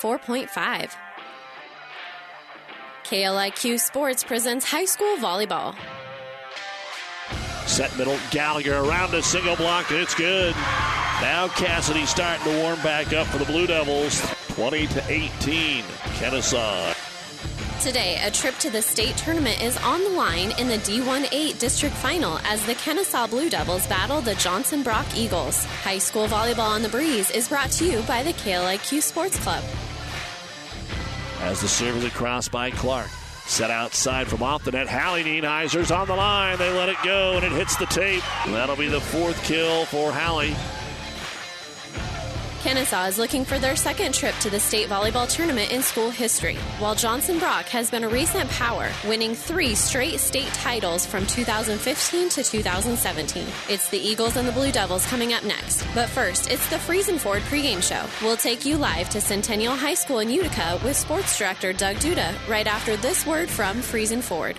94.5. KLIQ Sports presents high school volleyball. Set middle, Gallagher around a single block, and it's good. Now Cassidy starting to warm back up for the Blue Devils. 20 to 18, Kenesaw. Today, a trip to the state tournament is on the line in the D1-8 district final as the Kenesaw Blue Devils battle the Johnson Brock Eagles. High school volleyball on the breeze is brought to you by the KLIQ Sports Club. As the serve is crossed by Clark. Set outside from off the net. Hallie Nienheiser's on the line. They let it go, and it hits the tape. That'll be the fourth kill for Hallie. Kenesaw is looking for their second trip to the state volleyball tournament in school history, while Johnson Brock has been a recent power, winning three straight state titles from 2015 to 2017. It's the Eagles and the Blue Devils coming up next. But first, it's the Friesen Ford pregame show. We'll take you live to Centennial High School in Utica with sports director Doug Duda right after this word from Friesen Ford.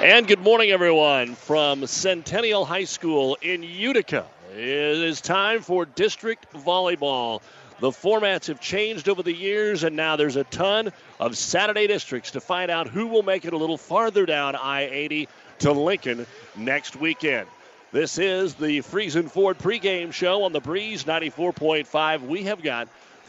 And good morning, everyone, from Centennial High School in Utica. It is time for district volleyball. The formats have changed over the years, and now there's a ton of Saturday districts to find out who will make it a little farther down I 80 to Lincoln next weekend. This is the Friesen Ford pregame show on the Breeze 94.5. We have got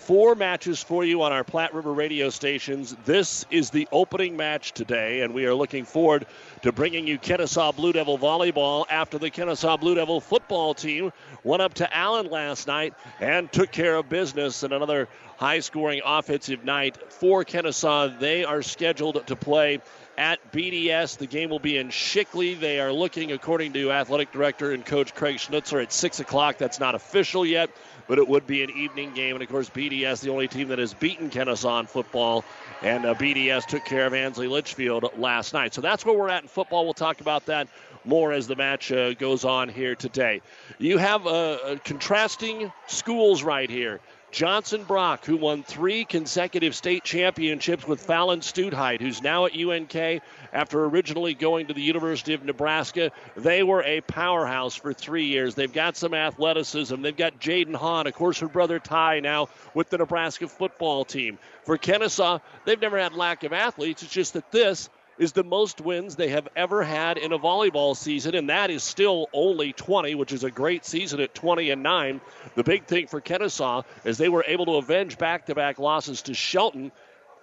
four matches for you on our Platte River radio stations. This is the opening match today, and we are looking forward to bringing you Kenesaw Blue Devil volleyball after the Kenesaw Blue Devil football team went up to Allen last night and took care of business in another high scoring offensive night for Kenesaw. They are scheduled to play at BDS. The game will be in Shickley. They are looking, according to athletic director and coach Craig Schnitzer, at 6 o'clock. That's not official yet but it would be an evening game. And of course, BDS, the only team that has beaten Kenesaw in football, and uh, BDS took care of Ansley Litchfield last night. So that's where we're at in football. We'll talk about that more as the match uh, goes on here today. You have uh, contrasting schools right here. Johnson Brock, who won three consecutive state championships with Fallon Stutheit, who's now at UNK after originally going to the University of Nebraska. They were a powerhouse for three years. They've got some athleticism. They've got Jaden Hahn, of course, her brother Ty now with the Nebraska football team. For Kenesaw, they've never had lack of athletes. It's just that this is the most wins they have ever had in a volleyball season, and that is still only 20, which is a great season at 20 and 9. The big thing for Kenesaw is they were able to avenge back to back losses to Shelton,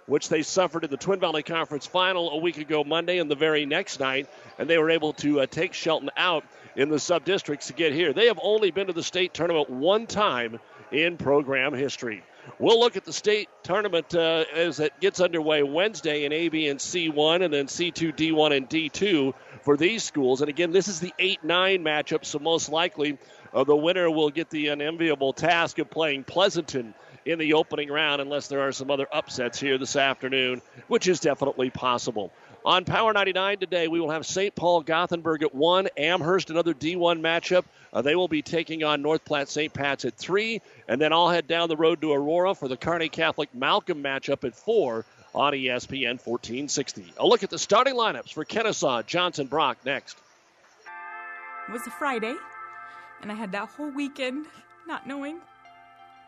which they suffered in the Twin Valley Conference final a week ago Monday and the very next night, and they were able to uh, take Shelton out in the sub districts to get here. They have only been to the state tournament one time in program history. We'll look at the state tournament uh, as it gets underway Wednesday in A, B, and C1, and then C2, D1, and D2 for these schools. And again, this is the 8 9 matchup, so most likely uh, the winner will get the unenviable task of playing Pleasanton in the opening round, unless there are some other upsets here this afternoon, which is definitely possible. On Power 99 today, we will have St. Paul Gothenburg at 1, Amherst, another D1 matchup. Uh, they will be taking on North Platte St. Pat's at 3, and then I'll head down the road to Aurora for the Kearney Catholic Malcolm matchup at 4 on ESPN 1460. A look at the starting lineups for Kenesaw Johnson, Brock next. It was a Friday, and I had that whole weekend not knowing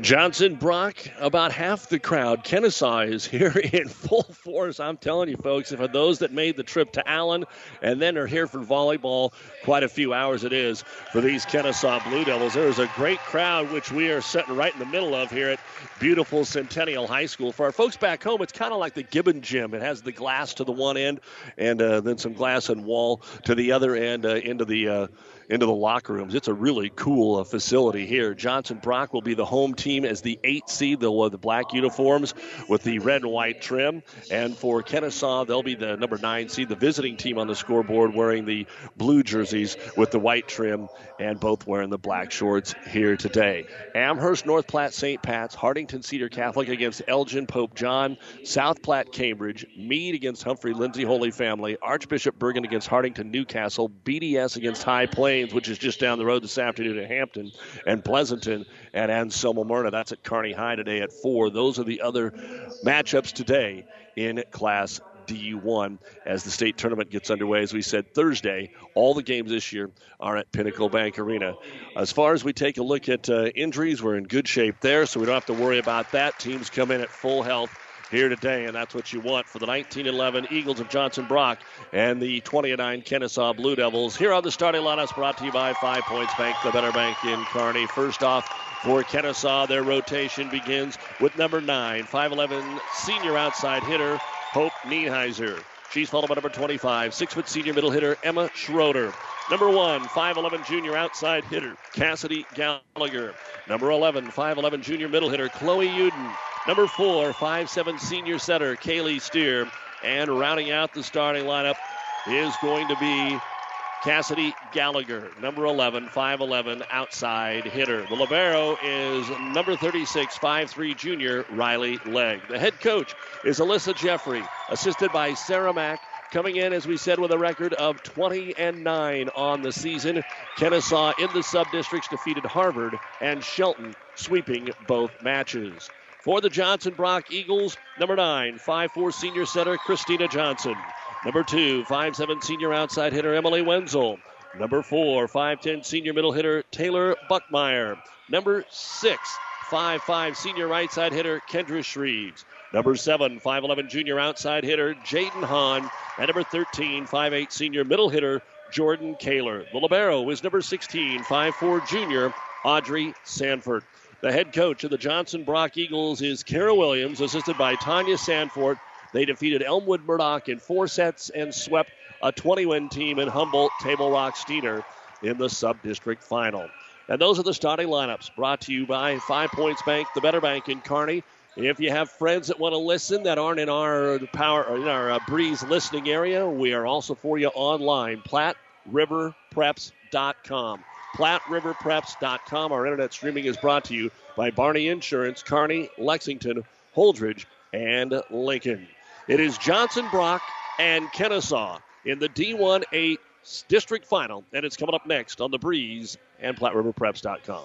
Johnson Brock, about half the crowd. Kenesaw is here in full force. I'm telling you, folks, for those that made the trip to Allen and then are here for volleyball, quite a few hours it is for these Kenesaw Blue Devils. There is a great crowd, which we are sitting right in the middle of here at beautiful Centennial High School. For our folks back home, it's kind of like the Gibbon Gym. It has the glass to the one end and uh, then some glass and wall to the other end uh, into the. Uh, into the locker rooms. It's a really cool uh, facility here. Johnson Brock will be the home team as the eight seed. They'll wear the black uniforms with the red and white trim. And for Kenesaw, they'll be the number nine seed, the visiting team on the scoreboard, wearing the blue jerseys with the white trim and both wearing the black shorts here today. Amherst, North Platte, St. Pat's, Hartington Cedar Catholic against Elgin, Pope John, South Platte, Cambridge, Meade against Humphrey, Lindsay Holy Family, Archbishop Bergan against Hartington, Newcastle, BDS against High Plains, which is just down the road this afternoon at Hampton, and Pleasanton at Anselmo Merna. That's at Kearney High today at 4. Those are the other matchups today in Class D1 as the state tournament gets underway. As we said Thursday, all the games this year are at Pinnacle Bank Arena. As far as we take a look at uh, injuries, we're in good shape there, so we don't have to worry about that. Teams come in at full health here today, and that's what you want for the 1911 Eagles of Johnson Brock and the 29 Kenesaw Blue Devils. Here on the starting lineups, brought to you by Five Points Bank, the better bank in Kearney. First off, for Kenesaw, their rotation begins with number nine, 5'11 senior outside hitter Hope Nienheiser. She's followed by number 25, six foot senior middle hitter Emma Schroeder. Number one, 5'11 junior outside hitter Cassidy Gallagher. Number 11, 5'11 junior middle hitter Chloe Uden. Number four, 5'7 senior setter Kaylee Steer. And rounding out the starting lineup is going to be Cassidy Gallagher, number 11, 5'11 outside hitter. The Libero is number 36, 5'3 junior Riley Legg. The head coach is Alyssa Jeffrey, assisted by Sarah Mack. Coming in, as we said, with a record of 20 and 9 on the season. Kenesaw in the sub districts defeated Harvard and Shelton, sweeping both matches. For the Johnson Brock Eagles, number 9, 5'4 senior center Christina Johnson. Number two, 5'7 senior outside hitter Emily Wenzel. Number four, 5'10 senior middle hitter Taylor Buckmeyer. Number six, 5'5 senior right side hitter Kendra Shreves. Number seven, 5'11 junior outside hitter Jaden Hahn. And number 13, 5'8 senior middle hitter Jordan Kaler. The Libero is number 16, 5'4 junior Audrey Sanford. The head coach of the Johnson Brock Eagles is Kara Williams, assisted by Tanya Sanford they defeated Elmwood Murdock in four sets and swept a 20 win team in Humboldt Table Rock Steinauer in the sub district final. And those are the starting lineups brought to you by Five Points Bank, the better bank in Kearney. If you have friends that want to listen that aren't in our power in our uh, Breeze listening area, we are also for you online. PlatteRiverPreps.com. PlatteRiverPreps.com. Our internet streaming is brought to you by Barney Insurance, Kearney, Lexington, Holdrege, and Lincoln. It is Johnson Brock and Kenesaw in the D1 8 district final, and it's coming up next on the Breeze and PlatteRiverPreps.com.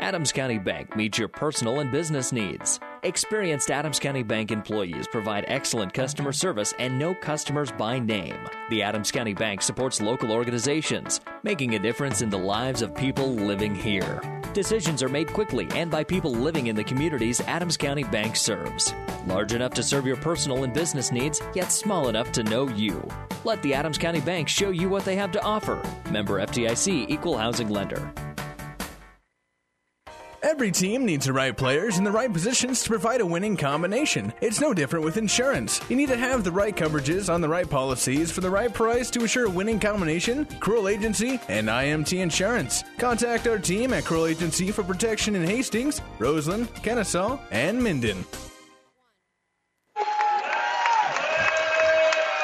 Adams County Bank meets your personal and business needs. Experienced Adams County Bank employees provide excellent customer service and know customers by name. The Adams County Bank supports local organizations, making a difference in the lives of people living here. Decisions are made quickly and by people living in the communities Adams County Bank serves. Large enough to serve your personal and business needs, yet small enough to know you. Let the Adams County Bank show you what they have to offer. Member FDIC Equal Housing Lender. Every team needs the right players in the right positions to provide a winning combination. It's no different with insurance. You need to have the right coverages on the right policies for the right price to assure a winning combination. Cruel Agency and IMT Insurance. Contact our team at Cruel Agency for protection in Hastings, Roseland, Kenesaw, and Minden.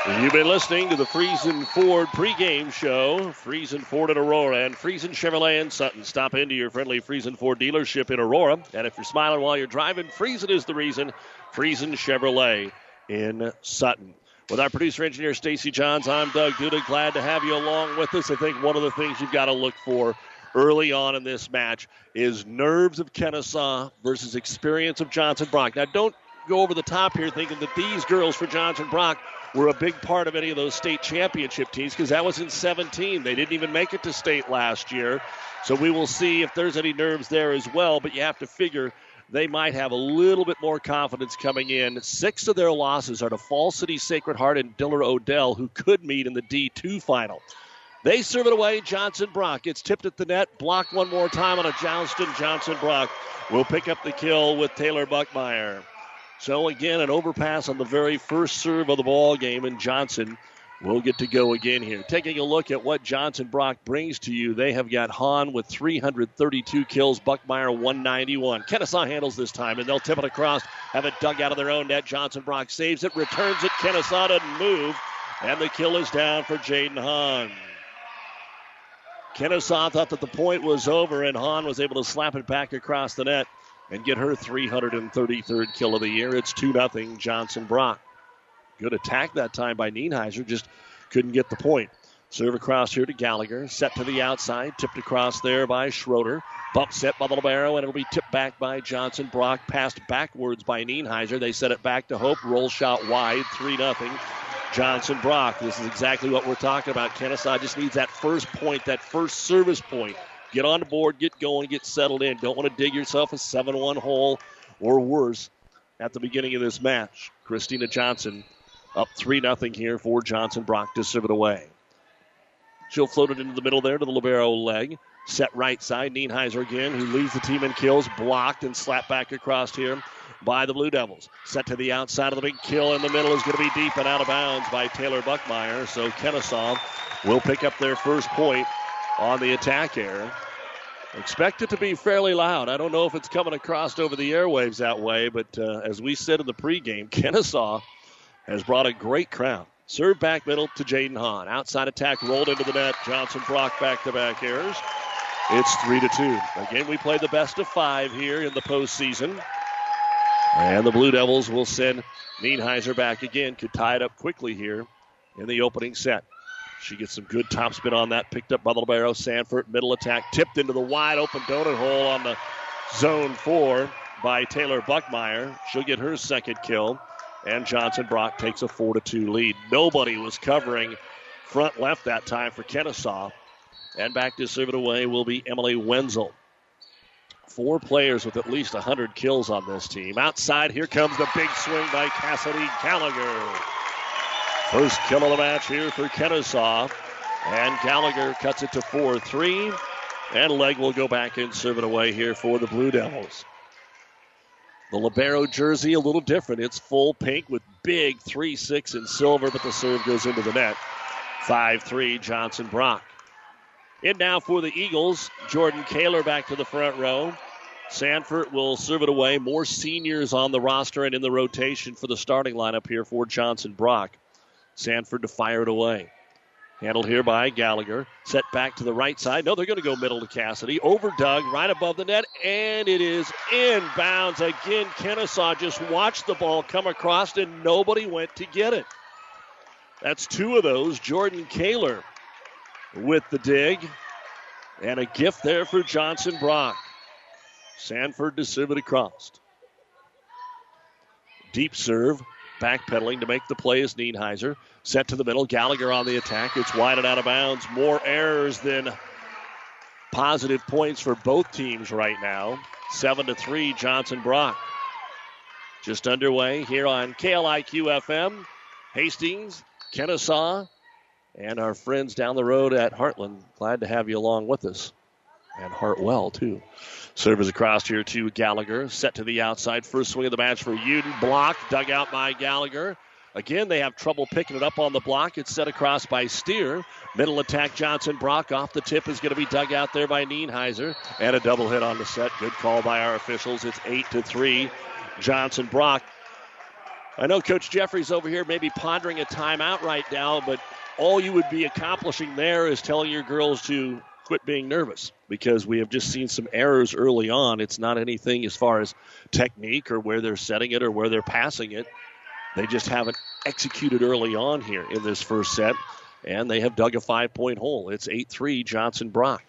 You've been listening to the Friesen Ford pregame show. Friesen Ford in Aurora and Friesen Chevrolet in Sutton. Stop into your friendly Friesen Ford dealership in Aurora. And if you're smiling while you're driving, Friesen is the reason. Friesen Chevrolet in Sutton. With our producer engineer Stacy Johns, I'm Doug Duda. Glad to have you along with us. I think one of the things you've got to look for early on in this match is nerves of Kenesaw versus experience of Johnson Brock. Now, don't go over the top here thinking that these girls for Johnson Brock were a big part of any of those state championship teams because that was in 17. They didn't even make it to state last year. So we will see if there's any nerves there as well, but you have to figure they might have a little bit more confidence coming in. Six of their losses are to Fall City Sacred Heart and Diller Odell, who could meet in the D2 final. They serve it away. Johnson Brock gets tipped at the net, blocked one more time on a Johnston. Johnson Brock will pick up the kill with Taylor Buckmeyer. So again, an overpass on the very first serve of the ball game, and Johnson will get to go again here. Taking a look at what Johnson Brock brings to you, they have got Hahn with 332 kills, Buckmeyer 191. Kenesaw handles this time, and they'll tip it across, have it dug out of their own net. Johnson Brock saves it, returns it. Kenesaw doesn't move, and the kill is down for Jaden Hahn. Kenesaw thought that the point was over, and Hahn was able to slap it back across the net and get her 333rd kill of the year. It's 2 0 Johnson Brock. Good attack that time by Nienheiser, just couldn't get the point. Serve across here to Gallagher. Set to the outside. Tipped across there by Schroeder. Bump set by the Libero, and it'll be tipped back by Johnson. Brock passed backwards by Nienheiser. They set it back to Hope. Roll shot wide. 3 0. Johnson Brock. This is exactly what we're talking about. Kenesaw just needs that first point, that first service point Get on the board, get going, get settled in. Don't want to dig yourself a 7 1 hole or worse at the beginning of this match. Christina Johnson up 3 0 here for Johnson Brock to serve it away. She'll float it into the middle there to the Libero Legg. Set right side. Nienheiser again, who leads the team in kills, blocked and slapped back across here by the Blue Devils. Set to the outside of the big kill in the middle is going to be deep and out of bounds by Taylor Buckmeyer. So Kenesaw will pick up their first point on the attack air. Expect it to be fairly loud. I don't know if it's coming across over the airwaves that way, but uh, as we said in the pregame, Kenesaw has brought a great crowd. Serve back middle to Jaden Hahn. Outside attack rolled into the net. Johnson Brock back to back errors. It's three to two. Again, we play the best of five here in the postseason. And the Blue Devils will send Nienheiser back again. Could tie it up quickly here in the opening set. She gets some good topspin on that. Picked up by the Libero. Sanford, middle attack. Tipped into the wide open donut hole on the zone four by Taylor Buckmeyer. She'll get her second kill. And Johnson Brock takes a 4 to 2 lead. Nobody was covering front left that time for Kenesaw, And back to serve it away will be Emily Wenzel. Four players with at least 100 kills on this team. Outside, here comes the big swing by Cassidy Gallagher. First kill of the match here for Kenesaw. And Gallagher cuts it to 4 3. And Legg will go back and serve it away here for the Blue Devils. The Libero jersey a little different. It's full pink with big 3 6 in silver, but the serve goes into the net. 5 3 Johnson Brock. In now for the Eagles. Jordan Kaler back to the front row. Sanford will serve it away. More seniors on the roster and in the rotation for the starting lineup here for Johnson Brock. Sanford to fire it away. Handled here by Gallagher. Set back to the right side. No, they're going to go middle to Cassidy. Over Doug, right above the net, and it is inbounds again. Kenesaw just watched the ball come across, and nobody went to get it. That's two of those. Jordan Kaler with the dig, and a gift there for Johnson Brock. Sanford to serve it across. Deep serve Backpedaling to make the play is Nienheiser. Set to the middle. Gallagher on the attack. It's wide and out of bounds. More errors than positive points for both teams right now. 7 to 3, Johnson Brock. Just underway here on KLIQ FM. Hastings, Kenesaw, and our friends down the road at Heartland. Glad to have you along with us. And Hartwell, too. Serves across here to Gallagher. Set to the outside. First swing of the match for Uden. Block. Dug out by Gallagher. Again, they have trouble picking it up on the block. It's set across by Steer. Middle attack, Johnson Brock. Off the tip is going to be dug out there by Nienheiser. And a double hit on the set. Good call by our officials. It's 8 to 3. Johnson Brock. I know Coach Jeffrey's over here may be pondering a timeout right now, but all you would be accomplishing there is telling your girls to quit being nervous because we have just seen some errors early on. It's not anything as far as technique or where they're setting it or where they're passing it. They just haven't executed early on here in this first set, and they have dug a five point hole. It's 8 3 Johnson Brock.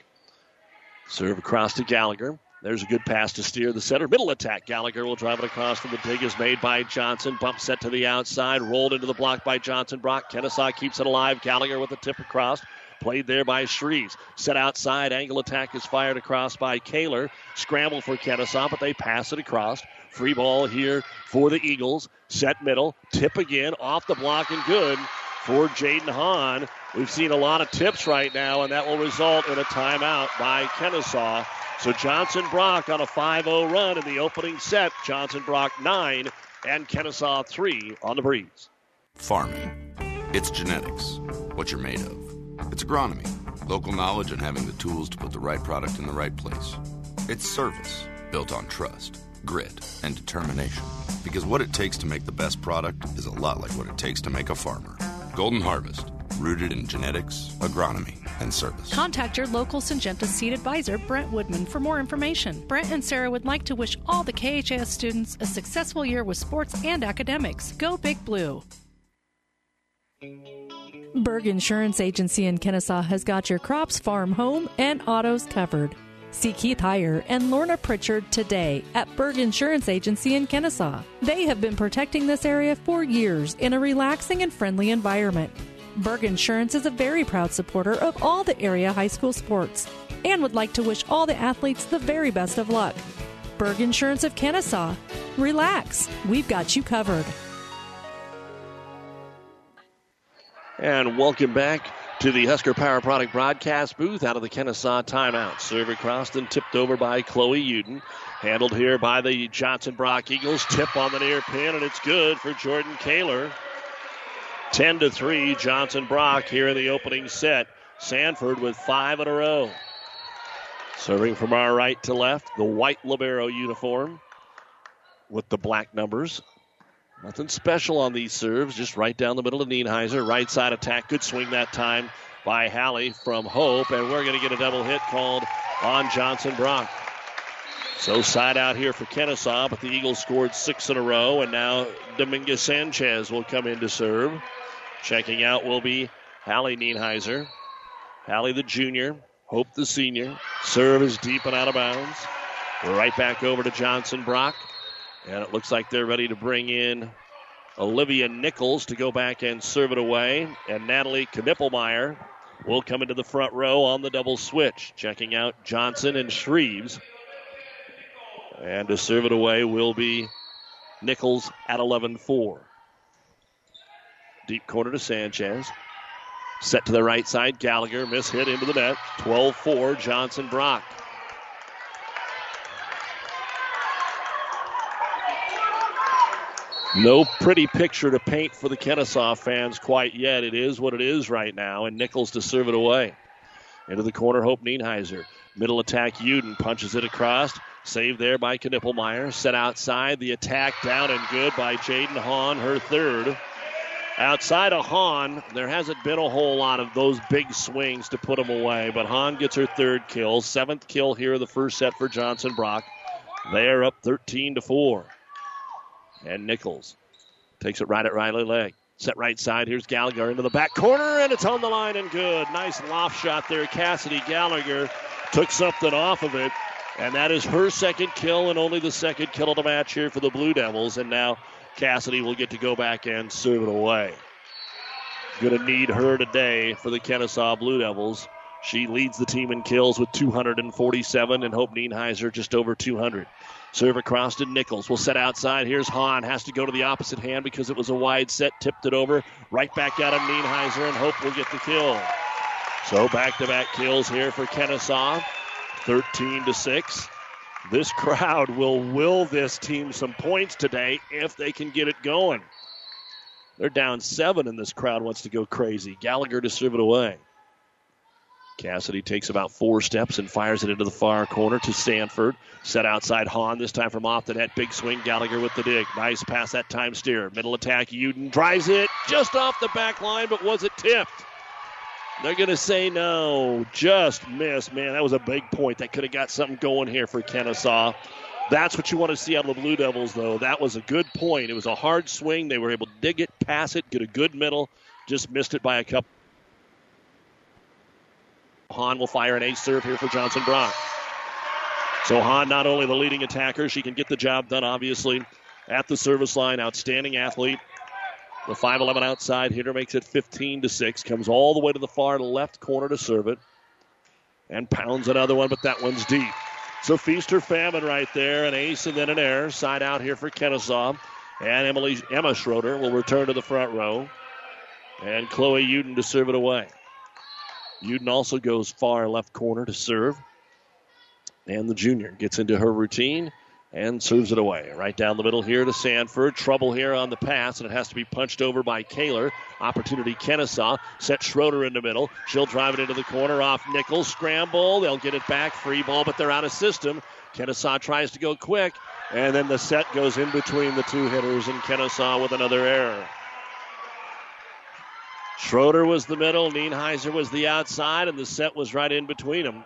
Serve across to Gallagher. There's a good pass to steer the center. Middle attack. Gallagher will drive it across from the dig is made by Johnson. Bump set to the outside. Rolled into the block by Johnson Brock. Kenesaw keeps it alive. Gallagher with a tip across. Played there by Shreves. Set outside. Angle attack is fired across by Kaler. Scramble for Kenesaw, but they pass it across. Free ball here for the Eagles. Set middle. Tip again. Off the block and good for Jaden Hahn. We've seen a lot of tips right now, and that will result in a timeout by Kenesaw. So Johnson Brock on a 5 0 run in the opening set. Johnson Brock 9 and Kenesaw 3 on the breeze. Farming. It's genetics, what you're made of. It's agronomy, local knowledge, and having the tools to put the right product in the right place. It's service, built on trust, grit, and determination. Because what it takes to make the best product is a lot like what it takes to make a farmer. Golden Harvest, rooted in genetics, agronomy, and service. Contact your local Syngenta seed advisor, Brent Woodman, for more information. Brent and Sarah would like to wish all the KHAS students a successful year with sports and academics. Go Big Blue. Berg Insurance Agency in Kenesaw has got your crops, farm, home, and autos covered. See Keith Heyer and Lorna Pritchard today at Berg Insurance Agency in Kenesaw. They have been protecting this area for years in a relaxing and friendly environment. Berg Insurance is a very proud supporter of all the area high school sports and would like to wish all the athletes the very best of luck. Berg Insurance of Kenesaw. Relax, we've got you covered. And welcome back to the Husker Power Product broadcast booth out of the Kenesaw timeout. Server crossed and tipped over by Chloe Uden. Handled here by the Johnson Brock Eagles. Tip on the near pin, and it's good for Jordan Kaler. 10 to 3, Johnson Brock here in the opening set. Sanford with five in a row. Serving from our right to left, the white Libero uniform with the black numbers. Nothing special on these serves, just right down the middle of Nienheiser. Right side attack, good swing that time by Hallie from Hope, and we're going to get a double hit called on Johnson Brock. So side out here for Kenesaw, but the Eagles scored six in a row, and now Dominguez Sanchez will come in to serve. Checking out will be Hallie Nienheiser. Hallie the junior, Hope the senior. Serve is deep and out of bounds. Right back over to Johnson Brock. And it looks like they're ready to bring in Olivia Nichols to go back and serve it away. And Natalie Knippelmeyer will come into the front row on the double switch. Checking out Johnson and Shreves. And to serve it away will be Nichols at 11 4. Deep corner to Sanchez. Set to the right side. Gallagher miss hit into the net. 12 4 Johnson Brock. No pretty picture to paint for the Kenesaw fans quite yet. It is what it is right now, and Nichols to serve it away. Into the corner, Hope Nienheiser. Middle attack, Uden punches it across. Saved there by Knippelmeyer. Set outside. The attack down and good by Jaden Hahn, her third. Outside of Hahn, there hasn't been a whole lot of those big swings to put them away, but Hahn gets her third kill. Seventh kill here in the first set for Johnson Brock. They are up 13 to 4. And Nichols takes it right at Riley Legg. Set right side. Here's Gallagher into the back corner, and it's on the line and good. Nice loft shot there. Cassidy Gallagher took something off of it, and that is her second kill and only the second kill of the match here for the Blue Devils. And now Cassidy will get to go back and serve it away. Going to need her today for the Kenesaw Blue Devils. She leads the team in kills with 247, and Hope Nienheiser just over 200. Serve across to Nichols. Will set outside. Here's Hahn. Has to go to the opposite hand because it was a wide set. Tipped it over. Right back out of Nienheiser, and Hope we'll get the kill. So back to back kills here for Kenesaw. 13 to 6. This crowd will will this team some points today if they can get it going. They're down seven, and this crowd wants to go crazy. Gallagher to serve it away. Cassidy takes about four steps and fires it into the far corner to Sanford. Set outside Hahn, this time from off the net. Big swing, Gallagher with the dig. Nice pass that time, Steer. Middle attack, Uden drives it just off the back line, but was it tipped? They're going to say no, just missed. Man, that was a big point. That could have got something going here for Kenesaw. That's what you want to see out of the Blue Devils, though. That was a good point. It was a hard swing. They were able to dig it, pass it, get a good middle. Just missed it by a couple. Hahn will fire an ace serve here for Johnson Brock. So Hahn, not only the leading attacker, she can get the job done, obviously, at the service line. Outstanding athlete. The 5'11 outside hitter makes it 15 to 6. Comes all the way to the far left corner to serve it. And pounds another one, but that one's deep. So feast or famine right there. An ace and then an air. Side out here for Kenesaw. And Emily Emma Schroeder will return to the front row. And Chloe Uden to serve it away. Uden also goes far left corner to serve. And the junior gets into her routine and serves it away. Right down the middle here to Sanford. Trouble here on the pass, and it has to be punched over by Kaler. Opportunity Kenesaw. Set Schroeder in the middle. She'll drive it into the corner off Nichols. Scramble. They'll get it back. Free ball, but they're out of system. Kenesaw tries to go quick, and then the set goes in between the two hitters, and Kenesaw with another error. Schroeder was the middle, Nienheiser was the outside, and the set was right in between them.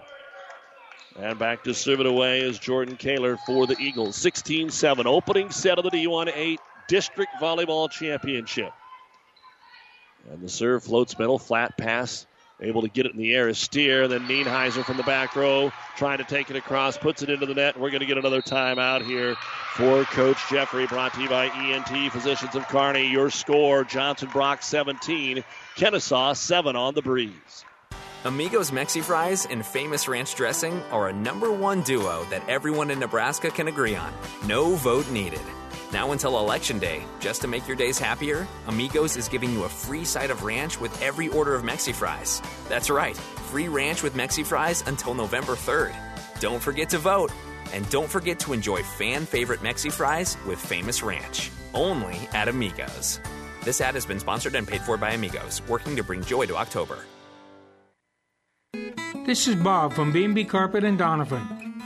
And back to serve it away is Jordan Kaler for the Eagles. 16 7, opening set of the D1 8 District Volleyball Championship. And the serve floats middle, flat pass, able to get it in the air is Steer. Then Nienheiser from the back row trying to take it across, puts it into the net. We're going to get another timeout here for Coach Jeffrey, brought to you by ENT Physicians of Kearney. Your score Johnson Brock 17, Kenesaw 7 on the breeze. Amigos Mexi Fries and Famous Ranch Dressing are a number one duo that everyone in Nebraska can agree on. No vote needed. Now until Election Day, just to make your days happier, Amigos is giving you a free side of ranch with every order of Mexi Fries. That's right, free ranch with Mexi Fries until November 3rd. Don't forget to vote. And don't forget to enjoy fan favorite Mexi Fries with Famous Ranch. Only at Amigos. This ad has been sponsored and paid for by Amigos, working to bring joy to October. This is Bob from B&B Carpet and Donovan.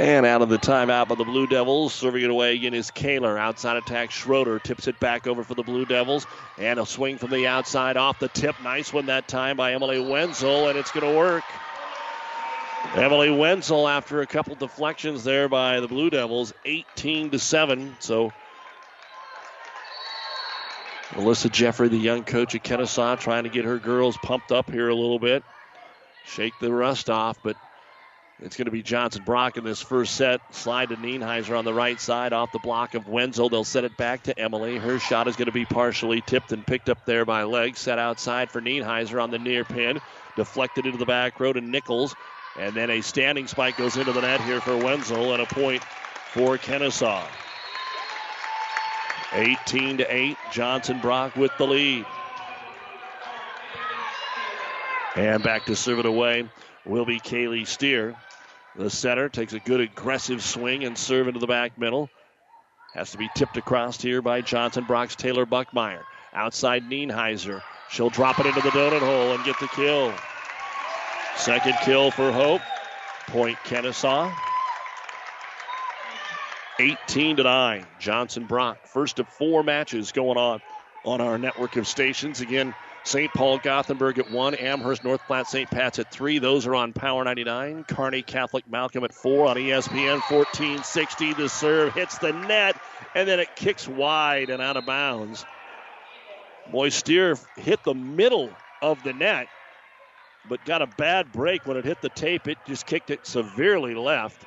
And out of the timeout by the Blue Devils, serving it away again is Kaler. Outside attack, Schroeder tips it back over for the Blue Devils. And a swing from the outside off the tip. Nice one that time by Emily Wenzel, and it's going to work. Emily Wenzel, after a couple deflections there by the Blue Devils, 18 to 7. So Melissa Jeffrey, the young coach at Kenesaw, trying to get her girls pumped up here a little bit. Shake the rust off, but it's going to be Johnson Brock in this first set. Slide to Nienheiser on the right side off the block of Wenzel. They'll set it back to Emily. Her shot is going to be partially tipped and picked up there by Legg. Set outside for Nienheiser on the near pin. Deflected into the back row to Nichols. And then a standing spike goes into the net here for Wenzel and a point for Kenesaw. 18 to 8. Johnson Brock with the lead. And back to serve it away will be Kaylee Steer. The setter takes a good aggressive swing and serve into the back middle. Has to be tipped across here by Johnson Brock's Taylor Buckmeyer. Outside Nienheiser. She'll drop it into the donut hole and get the kill. Second kill for Hope. Point Kenesaw. 18 to 9. Johnson Brock. First of four matches going on on our network of stations. Again, St. Paul Gothenburg at 1, Amherst North Platte St. Pat's at 3. Those are on Power 99. Kearney Catholic Malcolm at 4 on ESPN 1460. The serve hits the net and then it kicks wide and out of bounds. Boy, Steer hit the middle of the net, but got a bad break when it hit the tape. It just kicked it severely left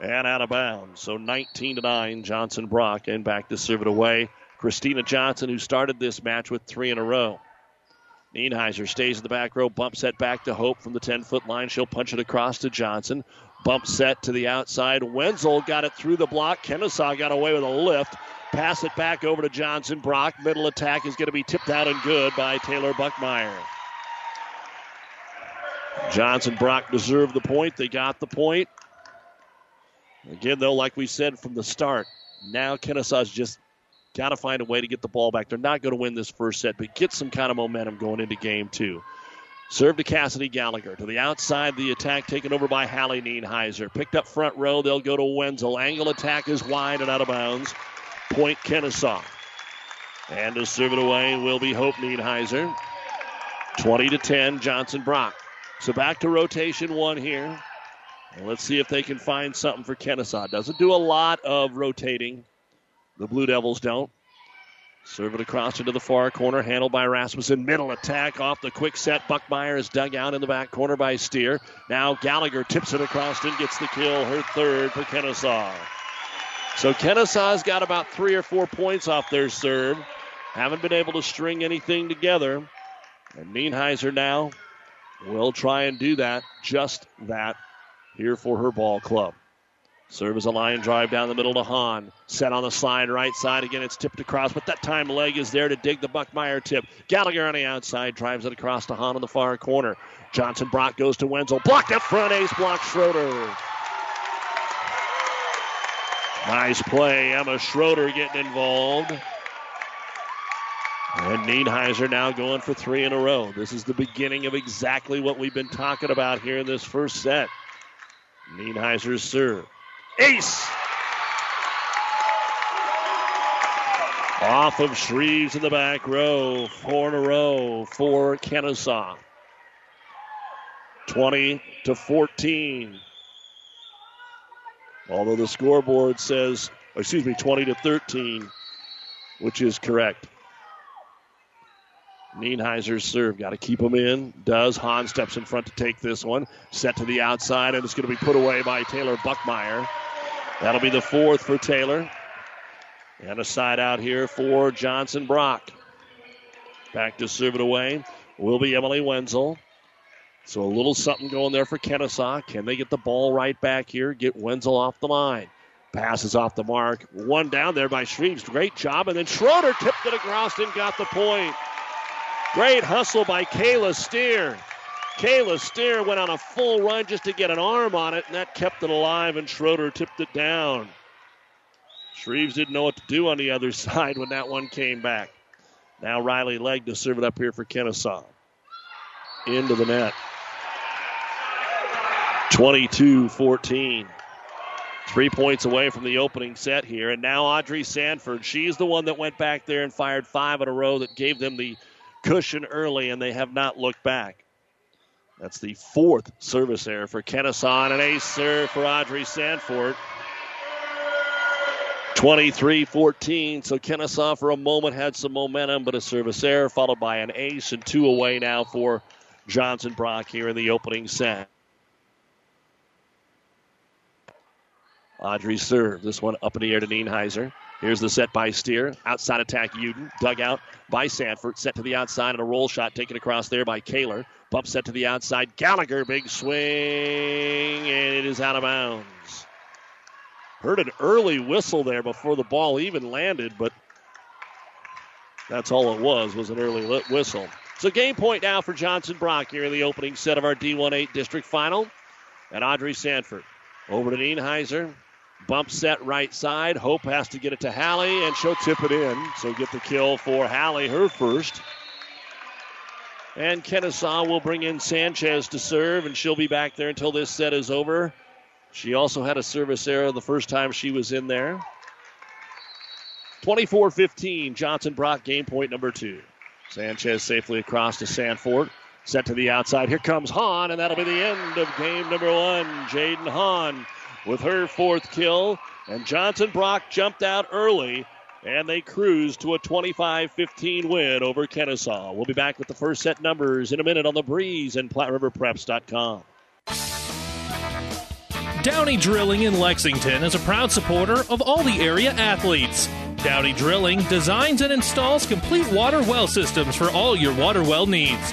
and out of bounds. So 19 to 9, Johnson Brock, and back to serve it away. Christina Johnson, who started this match with three in a row. Nienheiser stays in the back row, bump set back to Hope from the 10 foot line. She'll punch it across to Johnson. Bump set to the outside. Wenzel got it through the block. Kenesaw got away with a lift. Pass it back over to Johnson. Brock. Middle attack is going to be tipped out and good by Taylor Buckmeyer. Johnson Brock deserved the point. They got the point. Again, though, like we said from the start, now Kenesaw's just got to find a way to get the ball back. They're not going to win this first set, but get some kind of momentum going into game two. Serve to Cassidy Gallagher. To the outside, the attack taken over by Hallie Nienheiser. Picked up front row, they'll go to Wenzel. Angle attack is wide and out of bounds. Point Kenesaw. And to serve it away will be Hope Nienheiser. 20 to 10, Johnson Brock. So back to rotation one here. And let's see if they can find something for Kenesaw. Doesn't do a lot of rotating. The Blue Devils don't. Serve it across into the far corner, handled by Rasmussen. Middle attack off the quick set. Buckmeyer is dug out in the back corner by Steer. Now Gallagher tips it across and gets the kill, her third for Kenesaw. So Kenesaw's got about three or four points off their serve. Haven't been able to string anything together. And Nienheiser now will try and do that, just that, here for her ball club. Serve as a line drive down the middle to Hahn. Set on the slide, right side. Again, it's tipped across, but that time Legg is there to dig the Buckmeyer tip. Gallagher on the outside drives it across to Hahn in the far corner. Johnson Brock goes to Wenzel. Blocked up front, ace block Schroeder. Nice play. Emma Schroeder getting involved. And Nienheiser now going for three in a row. This is the beginning of exactly what we've been talking about here in this first set. Nienheiser's serve. Ace! Off of Shreves in the back row. Four in a row for Kenesaw. 20 to 14. Although the scoreboard says, excuse me, 20 to 13, which is correct. Nienheiser's serve. Got to keep him in. Does. Hahn steps in front to take this one. Set to the outside, and it's going to be put away by Taylor Buckmeyer. That'll be the fourth for Taylor. And a side out here for Johnson Brock. Back to serve it away will be Emily Wenzel. So a little something going there for Kenesaw. Can they get the ball right back here? Get Wenzel off the line. Passes off the mark. One down there by Shreves. Great job. And then Schroeder tipped it across and got the point. Great hustle by Kayla Steer. Kayla Steer went on a full run just to get an arm on it, and that kept it alive, and Schroeder tipped it down. Shreves didn't know what to do on the other side when that one came back. Now Riley Legg to serve it up here for Kenesaw. Into the net. 22 14. Three points away from the opening set here. And now Audrey Sanford. She's the one that went back there and fired five in a row that gave them the cushion early, and they have not looked back. That's the fourth service error for Kenesaw and an ace serve for Audrey Sanford. 23 14. So Kenesaw for a moment had some momentum, but a service error followed by an ace and two away now for Johnson Brock here in the opening set. Audrey serve. This one up in the air to Nienheiser. Here's the set by Steer. Outside attack, Uden. Dug out by Sanford. Set to the outside and a roll shot taken across there by Kaler. Bump set to the outside. Gallagher, big swing, and it is out of bounds. Heard an early whistle there before the ball even landed, but that's all it was, was an early whistle. So game point now for Johnson Brock here in the opening set of our D1-8 district final. And Audrey Sanford over to Nienheiser. Bump set right side. Hope has to get it to Hallie, and she'll tip it in. So get the kill for Hallie, her first. And Kenesaw will bring in Sanchez to serve, and she'll be back there until this set is over. She also had a service error the first time she was in there. 24 15, Johnson Brock game point number two. Sanchez safely across to Sanford. Set to the outside. Here comes Hahn, and that'll be the end of game number one. Jaden Hahn with her fourth kill. And Johnson Brock jumped out early, and they cruise to a 25 15 win over Kenesaw. We'll be back with the first set numbers in a minute on the breeze and PlatteRiverPreps.com. Downey Drilling in Lexington is a proud supporter of all the area athletes. Downey Drilling designs and installs complete water well systems for all your water well needs.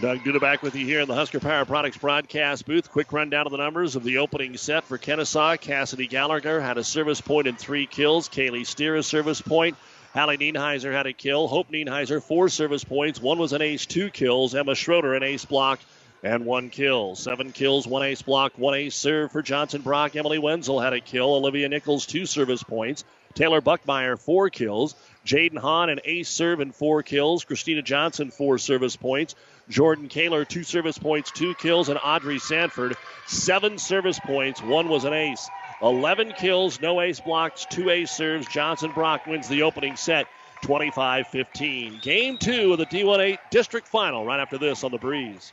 Doug Duda back with you here in the Husker Power Products broadcast booth. Quick rundown of the numbers of the opening set for Kenesaw. Cassidy Gallagher had a service point and three kills. Kaylee Steer a service point. Hallie Nienheiser had a kill. Hope Nienheiser, four service points. One was an ace, two kills. Emma Schroeder, an ace block, and one kill. Seven kills, one ace block, one ace serve for Johnson Brock. Emily Wenzel had a kill. Olivia Nichols, two service points. Taylor Buckmeyer, four kills. Jaden Hahn, an ace serve and four kills. Christina Johnson, four service points. Jordan Kaler, two service points, two kills, and Audrey Sanford, seven service points. One was an ace. 11 kills, no ace blocks, two ace serves. Johnson Brock wins the opening set 25 15. Game two of the D1 district final right after this on the breeze.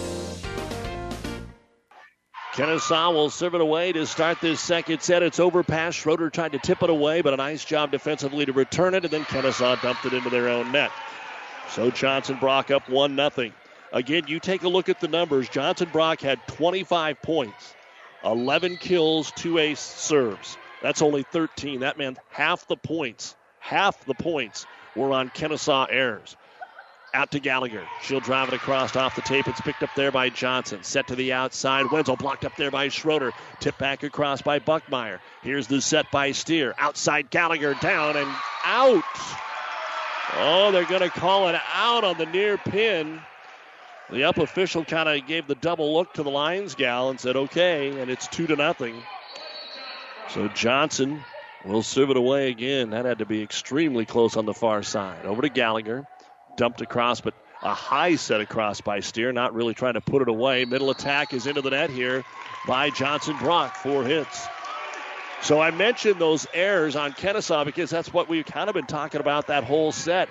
Kenesaw will serve it away to start this second set. It's overpass. Schroeder tried to tip it away, but a nice job defensively to return it, and then Kenesaw dumped it into their own net. So Johnson Brock up 1 0. Again, you take a look at the numbers. Johnson Brock had 25 points, 11 kills, 2 ace serves. That's only 13. That meant half the points, half the points were on Kenesaw errors. Out to Gallagher. She'll drive it across off the tape. It's picked up there by Johnson. Set to the outside. Wenzel blocked up there by Schroeder. Tip back across by Buckmeyer. Here's the set by Steer. Outside Gallagher down and out. Oh, they're going to call it out on the near pin. The up official kind of gave the double look to the Lions gal and said, okay, and it's two to nothing. So Johnson will serve it away again. That had to be extremely close on the far side. Over to Gallagher dumped across, but a high set across by Steer, not really trying to put it away. Middle attack is into the net here by Johnson Brock. Four hits. So I mentioned those errors on Kenesaw because that's what we've kind of been talking about that whole set.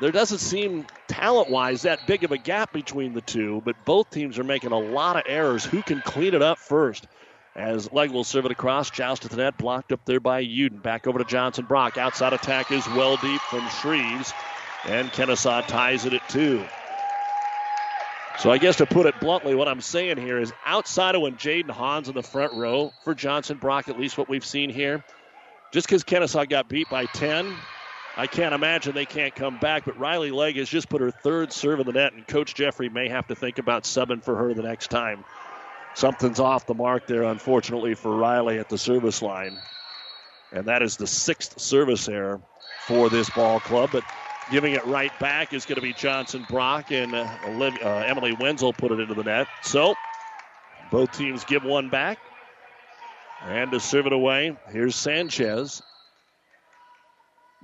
There doesn't seem talent wise that big of a gap between the two, but both teams are making a lot of errors. Who can clean it up first? As Legg will serve it across, joust at the net, blocked up there by Uden. Back over to Johnson Brock. Outside attack is well deep from Shreves. And Kenesaw ties it at two. So I guess to put it bluntly, what I'm saying here is outside of when Jaden Hahn's in the front row for Johnson Brock, at least what we've seen here, just because Kenesaw got beat by 10, I can't imagine they can't come back. But Riley Legg has just put her third serve in the net, and Coach Jeffrey may have to think about subbing for her the next time. Something's off the mark there, unfortunately, for Riley at the service line. And that is the sixth service error for this ball club. But Giving it right back is going to be Johnson Brock, and uh, uh, Emily Wenzel put it into the net. So both teams give one back. And to serve it away, here's Sanchez.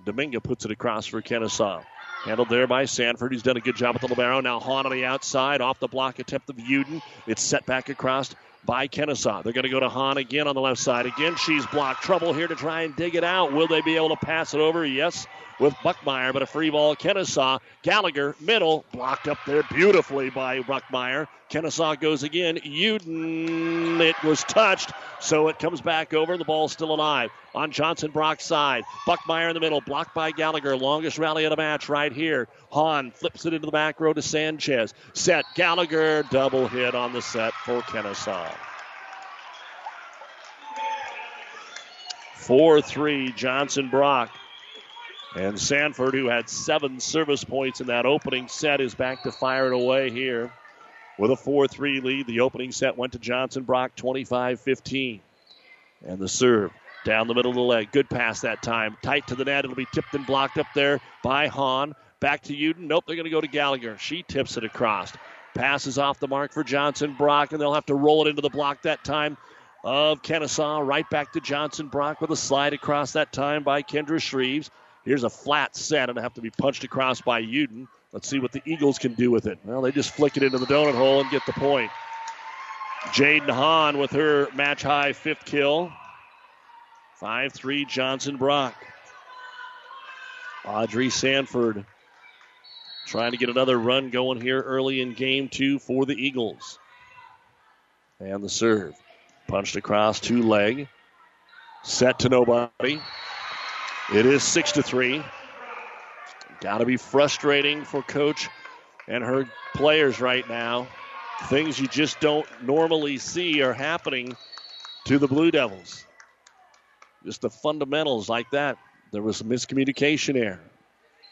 Dominga puts it across for Kenesaw. Handled there by Sanford. He's done a good job with the Libero. Now Hahn on the outside, off the block attempt of Uden. It's set back across by Kenesaw. They're going to go to Hahn again on the left side. Again, she's blocked. Trouble here to try and dig it out. Will they be able to pass it over? Yes, with Buckmeyer, but a free ball. Kenesaw, Gallagher, middle, blocked up there beautifully by Buckmeyer. Kenesaw goes again. Uden, it was touched, so it comes back over. The ball's still alive on Johnson Brock's side. Buckmeyer in the middle, blocked by Gallagher. Longest rally of the match right here. Hahn flips it into the back row to Sanchez. Set Gallagher, double hit on the set for Kenesaw. 4 3 Johnson Brock. And Sanford, who had seven service points in that opening set, is back to fire it away here with a 4 3 lead. The opening set went to Johnson Brock 25 15. And the serve down the middle of the leg. Good pass that time. Tight to the net. It'll be tipped and blocked up there by Hahn. Back to Uden. Nope, they're going to go to Gallagher. She tips it across. Passes off the mark for Johnson Brock, and they'll have to roll it into the block that time of Kenesaw. Right back to Johnson Brock with a slide across that time by Kendra Shreves. Here's a flat set, and have to be punched across by Uden. Let's see what the Eagles can do with it. Well, they just flick it into the donut hole and get the point. Jaden Hahn with her match high fifth kill. 5 3 Johnson Brock. Audrey Sanford trying to get another run going here early in game two for the Eagles. And the serve. Punched across two leg. Set to nobody. It is six to three. Got to be frustrating for coach and her players right now. Things you just don't normally see are happening to the Blue Devils. Just the fundamentals like that. There was some miscommunication there.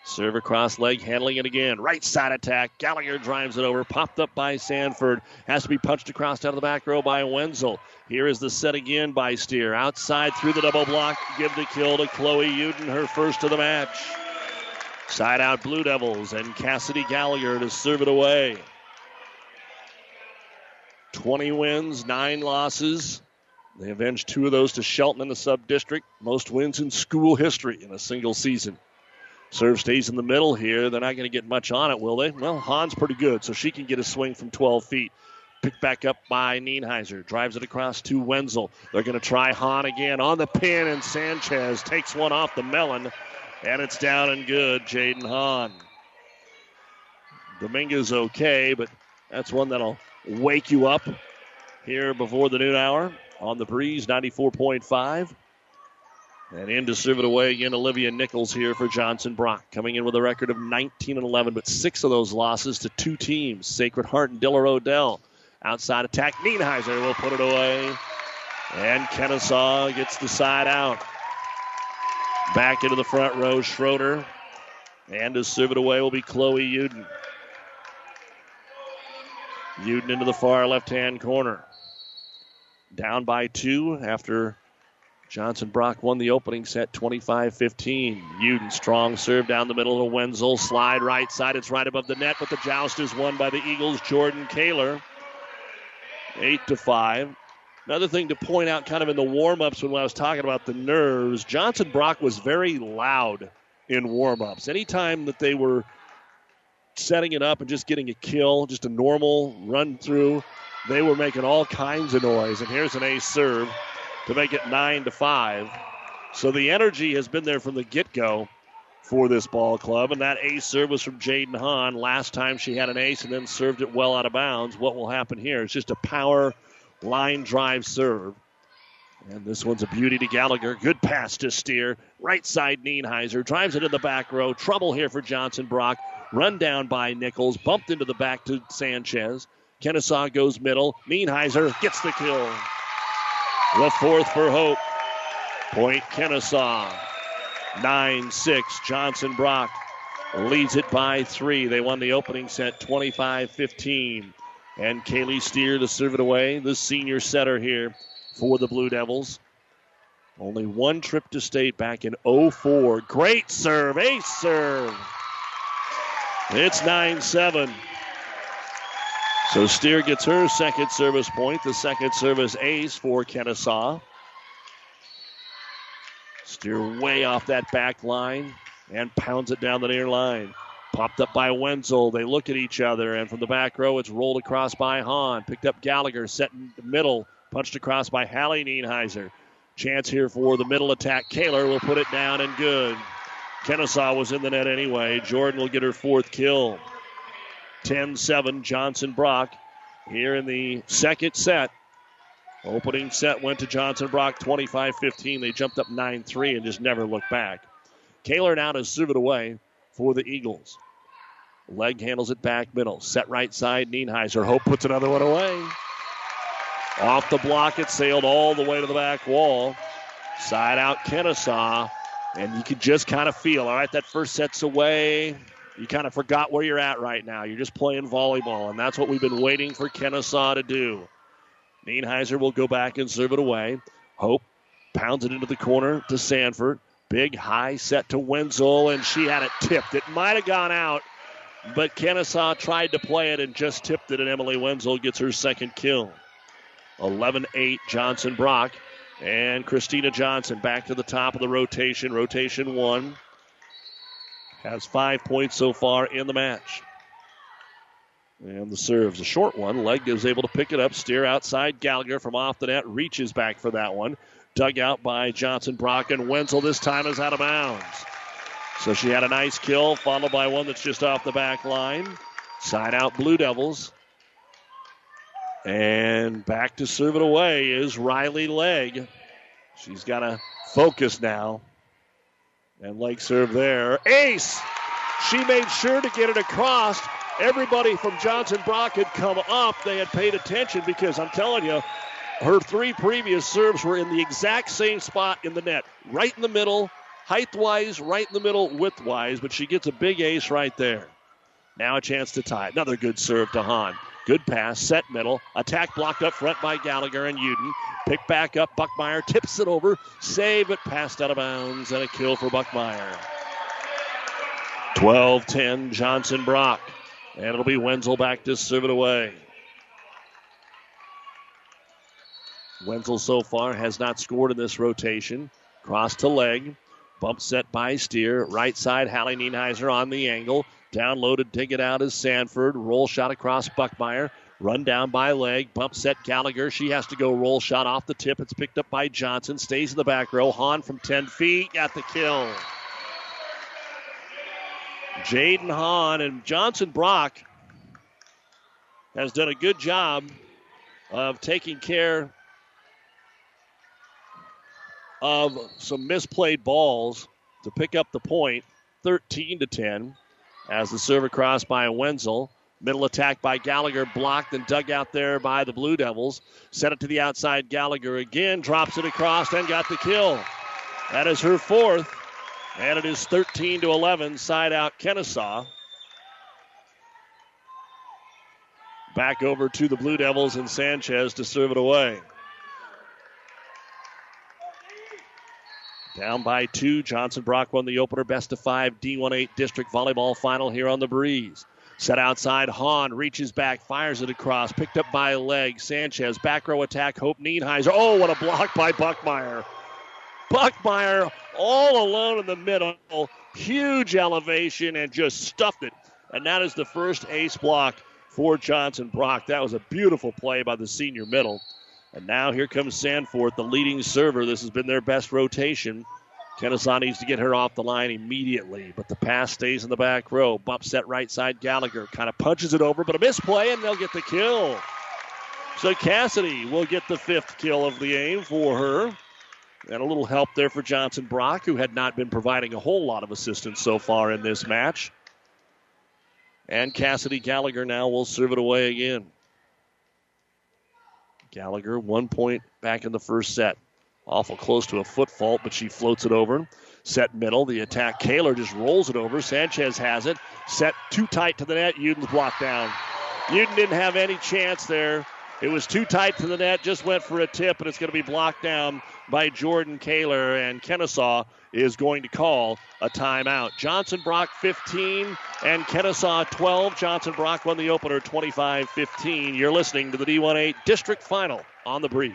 Serve across Legg, handling it again. Right side attack. Gallagher drives it over. Popped up by Sanford. Has to be punched across out of the back row by Wenzel. Here is the set again by Steer. Outside through the double block. Give the kill to Chloe Uden, her first of the match. Side out Blue Devils and Cassidy Gallagher to serve it away. 20 wins, 9 losses. They avenged two of those to Shelton in the sub district. Most wins in school history in a single season. Serve stays in the middle here. They're not going to get much on it, will they? Well, Hahn's pretty good, so she can get a swing from 12 feet. Picked back up by Nienheiser. Drives it across to Wenzel. They're going to try Hahn again on the pin, and Sanchez takes one off the melon, and it's down and good. Jaden Hahn. Dominguez okay, but that's one that'll wake you up here before the noon hour on the breeze 94.5. And in to serve it away again, Olivia Nichols here for Johnson Brock, coming in with a record of 19 and 11, but six of those losses to two teams, Sacred Heart and Diller Odell. Outside attack, Nienheiser will put it away, and Kenesaw gets the side out. Back into the front row, Schroeder, and to serve it away will be Chloe Uden. Uden into the far left-hand corner. Down by two after Johnson Brock won the opening set 25 15. Uden strong serve down the middle to Wenzel. Slide right side. It's right above the net, but the joust is won by the Eagles. Jordan Kaler. 8 to 5. Another thing to point out, kind of in the warm ups when I was talking about the nerves, Johnson Brock was very loud in warm ups. Anytime that they were setting it up and just getting a kill, just a normal run through, they were making all kinds of noise. And here's an ace serve to make it nine to five. So the energy has been there from the get go for this ball club, and that ace serve was from Jaden Hahn. Last time she had an ace and then served it well out of bounds. What will happen here? It's just a power line drive serve. And this one's a beauty to Gallagher. Good pass to Steer. Right side, Nienheiser drives it in the back row. Trouble here for Johnson Brock. Run down by Nichols. Bumped into the back to Sanchez. Kenesaw goes middle. Nienheiser gets the kill. The fourth for Hope. Point Kenesaw. 9 6. Johnson Brock leads it by three. They won the opening set 25 15. And Kaylee Steer to serve it away, the senior setter here for the Blue Devils. Only one trip to state back in 04. Great serve, ace serve. It's 9 7. So Steer gets her second service point, the second service ace for Kenesaw. Steer way off that back line and pounds it down the near line. Popped up by Wenzel. They look at each other, and from the back row, it's rolled across by Hahn. Picked up Gallagher, set in the middle, punched across by Hallie Nienheiser. Chance here for the middle attack. Kaler will put it down and good. Kenesaw was in the net anyway. Jordan will get her fourth kill. 10 7, Johnson Brock here in the second set. Opening set went to Johnson Brock 25 15. They jumped up 9 3 and just never looked back. Kaler now to serve it away for the Eagles. Legg handles it back middle. Set right side. Nienheiser. Hope puts another one away. Off the block, it sailed all the way to the back wall. Side out Kenesaw. And you could just kind of feel, all right, that first set's away. You kind of forgot where you're at right now. You're just playing volleyball, and that's what we've been waiting for Kenesaw to do. Nienheiser will go back and serve it away. Hope pounds it into the corner to Sanford. Big high set to Wenzel, and she had it tipped. It might have gone out, but Kenesaw tried to play it and just tipped it, and Emily Wenzel gets her second kill. 11 8 Johnson Brock. And Christina Johnson back to the top of the rotation. Rotation one. Has five points so far in the match. And the serve's a short one. Legg is able to pick it up, steer outside. Gallagher from off the net reaches back for that one. Dug out by Johnson Brock, and Wenzel this time is out of bounds. So she had a nice kill, followed by one that's just off the back line. Side out Blue Devils. And back to serve it away is Riley Legg. She's got to focus now. And Legg serve there. Ace! She made sure to get it across. Everybody from Johnson Brock had come up. They had paid attention because I'm telling you, her three previous serves were in the exact same spot in the net, right in the middle, height wise, right in the middle, width wise. But she gets a big ace right there. Now a chance to tie. Another good serve to Hahn. Good pass, set middle. Attack blocked up front by Gallagher and Uden. Pick back up. Buckmeyer tips it over. Save it. Passed out of bounds. And a kill for Buckmeyer. 12 10, Johnson Brock. And it'll be Wenzel back to serve it away. Wenzel so far has not scored in this rotation. Cross to Legg. Bump set by Steer. Right side, Hallie Nienheiser on the angle. Downloaded, take it out is Sanford. Roll shot across Buckmeyer. Run down by Legg. Bump set Gallagher. She has to go roll shot off the tip. It's picked up by Johnson. Stays in the back row. Hahn from 10 feet. Got the kill. Jaden Hahn and Johnson Brock has done a good job of taking care of some misplayed balls to pick up the point 13 to 10 as the serve across by Wenzel. Middle attack by Gallagher, blocked and dug out there by the Blue Devils. Set it to the outside. Gallagher again drops it across and got the kill. That is her fourth, and it is 13 to 11. Side out Kenesaw. Back over to the Blue Devils and Sanchez to serve it away. Down by two. Johnson Brock won the opener best of five D1-8 district volleyball final here on the breeze. Set outside, Hahn reaches back, fires it across, picked up by a leg. Sanchez, back row attack, Hope Nienheiser. Oh, what a block by Buckmeyer. Buckmeyer all alone in the middle. Huge elevation and just stuffed it. And that is the first ace block for Johnson Brock. That was a beautiful play by the senior middle. And now here comes Sanford, the leading server. This has been their best rotation. Kenesaw needs to get her off the line immediately, but the pass stays in the back row. Bump set right side. Gallagher kind of punches it over, but a misplay, and they'll get the kill. So Cassidy will get the fifth kill of the game for her. And a little help there for Johnson Brock, who had not been providing a whole lot of assistance so far in this match. And Cassidy Gallagher now will serve it away again. Gallagher, one point back in the first set. Awful close to a foot fault, but she floats it over. Set middle. The attack. Kaler just rolls it over. Sanchez has it. Set too tight to the net. Uden's blocked down. Uden didn't have any chance there. It was too tight to the net. Just went for a tip, and it's going to be blocked down by Jordan Kaler. And Kenesaw is going to call a timeout. Johnson Brock 15 and Kenesaw 12. Johnson Brock won the opener 25 15. You're listening to the D1A District Final on the Breeze.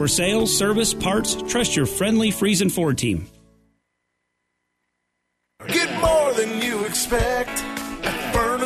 For sales, service, parts, trust your friendly Friesen Ford team. Get more than you expect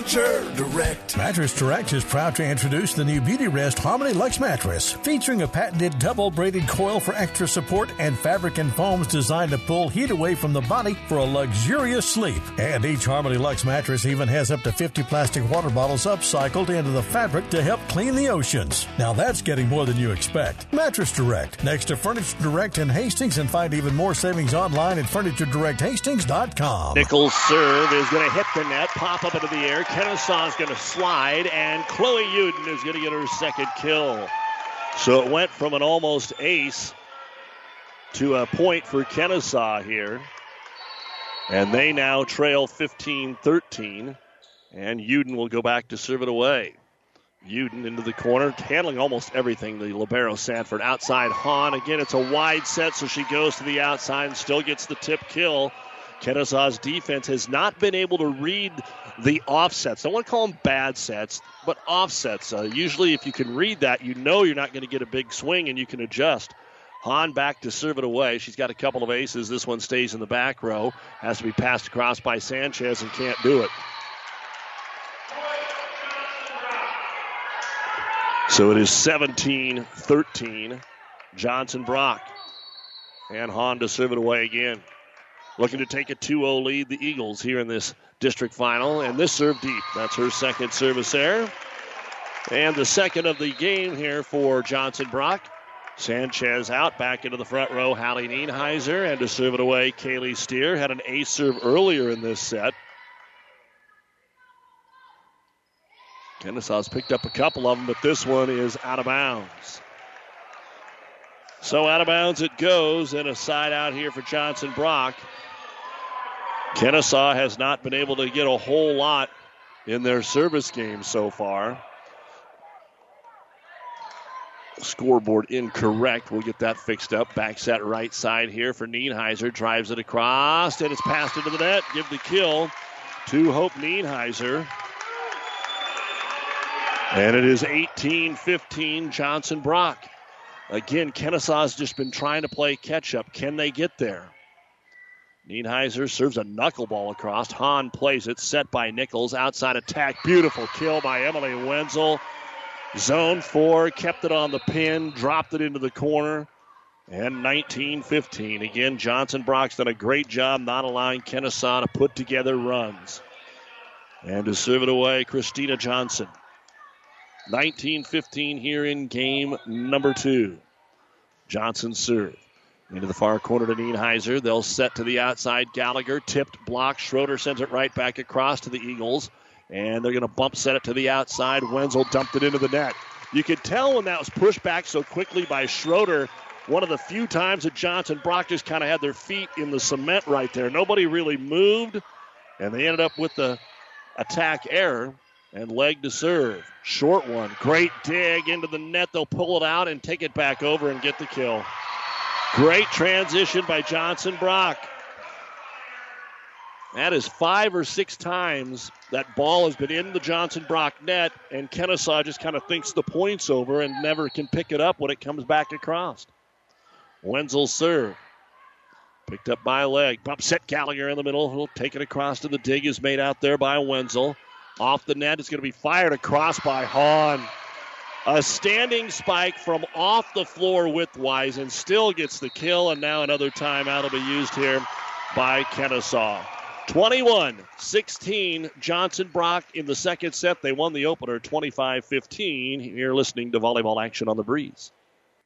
at Furniture Direct. Mattress Direct is proud to introduce the new Beautyrest Harmony Lux mattress, featuring a patented double braided coil for extra support and fabric and foams designed to pull heat away from the body for a luxurious sleep. And each Harmony Lux mattress even has up to 50 plastic water bottles upcycled into the fabric to help clean the oceans. Now that's getting more than you expect. Mattress Direct, next to Furniture Direct in Hastings, and find even more savings online at FurnitureDirectHastings.com. Nichols' serve is going to hit the net, pop up into the air. Kenesaw is going to slide, and Chloe Uden is going to get her second kill. So it went from an almost ace to a point for Kenesaw here. And they now trail 15 13. And Uden will go back to serve it away. Uden into the corner, handling almost everything. The Libero Sanford outside Hahn. Again, it's a wide set, so she goes to the outside and still gets the tip kill. Kenesaw's defense has not been able to read the offsets. I want to call them bad sets, but offsets. Uh, usually, if you can read that, you know you're not going to get a big swing and you can adjust. Hahn back to serve it away. She's got a couple of aces. This one stays in the back row. Has to be passed across by Sanchez and can't do it. So it is 17 13. Johnson Brock. And Hahn to serve it away again. Looking to take a 2 0 lead, the Eagles here in this district final. And this serve deep. That's her second service there. And the second of the game here for Johnson Brock. Sanchez out back into the front row. Hallie Nienheiser. And to serve it away, Kaylee Steer. Had an ace serve earlier in this set. Kenesaw's picked up a couple of them, but this one is out of bounds. So out of bounds it goes, and a side out here for Johnson Brock. Kenesaw has not been able to get a whole lot in their service game so far. Scoreboard incorrect. We'll get that fixed up. Back set right side here for Nienheiser. Drives it across, and it's passed into the net. Give the kill to Hope Nienheiser. And it is 18 15 Johnson Brock. Again, Kenesaw's just been trying to play catch up. Can they get there? Nienheiser serves a knuckleball across. Hahn plays it, set by Nichols. Outside attack. Beautiful kill by Emily Wenzel. Zone four, kept it on the pin, dropped it into the corner. And 19 15. Again, Johnson Brock's done a great job not allowing Kenesaw to put together runs. And to serve it away, Christina Johnson. 19 15 here in game number two. Johnson serve. Into the far corner to Nienheiser. They'll set to the outside. Gallagher tipped, block. Schroeder sends it right back across to the Eagles. And they're going to bump set it to the outside. Wenzel dumped it into the net. You could tell when that was pushed back so quickly by Schroeder. One of the few times that Johnson Brock just kind of had their feet in the cement right there. Nobody really moved. And they ended up with the attack error and Legg to serve. Short one. Great dig into the net. They'll pull it out and take it back over and get the kill. Great transition by Johnson Brock. That is five or six times that ball has been in the Johnson Brock net, and Kenesaw just kind of thinks the point's over and never can pick it up when it comes back across. Wenzel serve. Picked up by Legg. Bump set Gallagher in the middle. He'll take it across to the dig is made out there by Wenzel. Off the net. It's going to be fired across by Hahn. A standing spike from off the floor widthwise and still gets the kill. And now another timeout will be used here by Kenesaw. 21 16, Johnson Brock in the second set. They won the opener 25 15. You're listening to volleyball action on the breeze.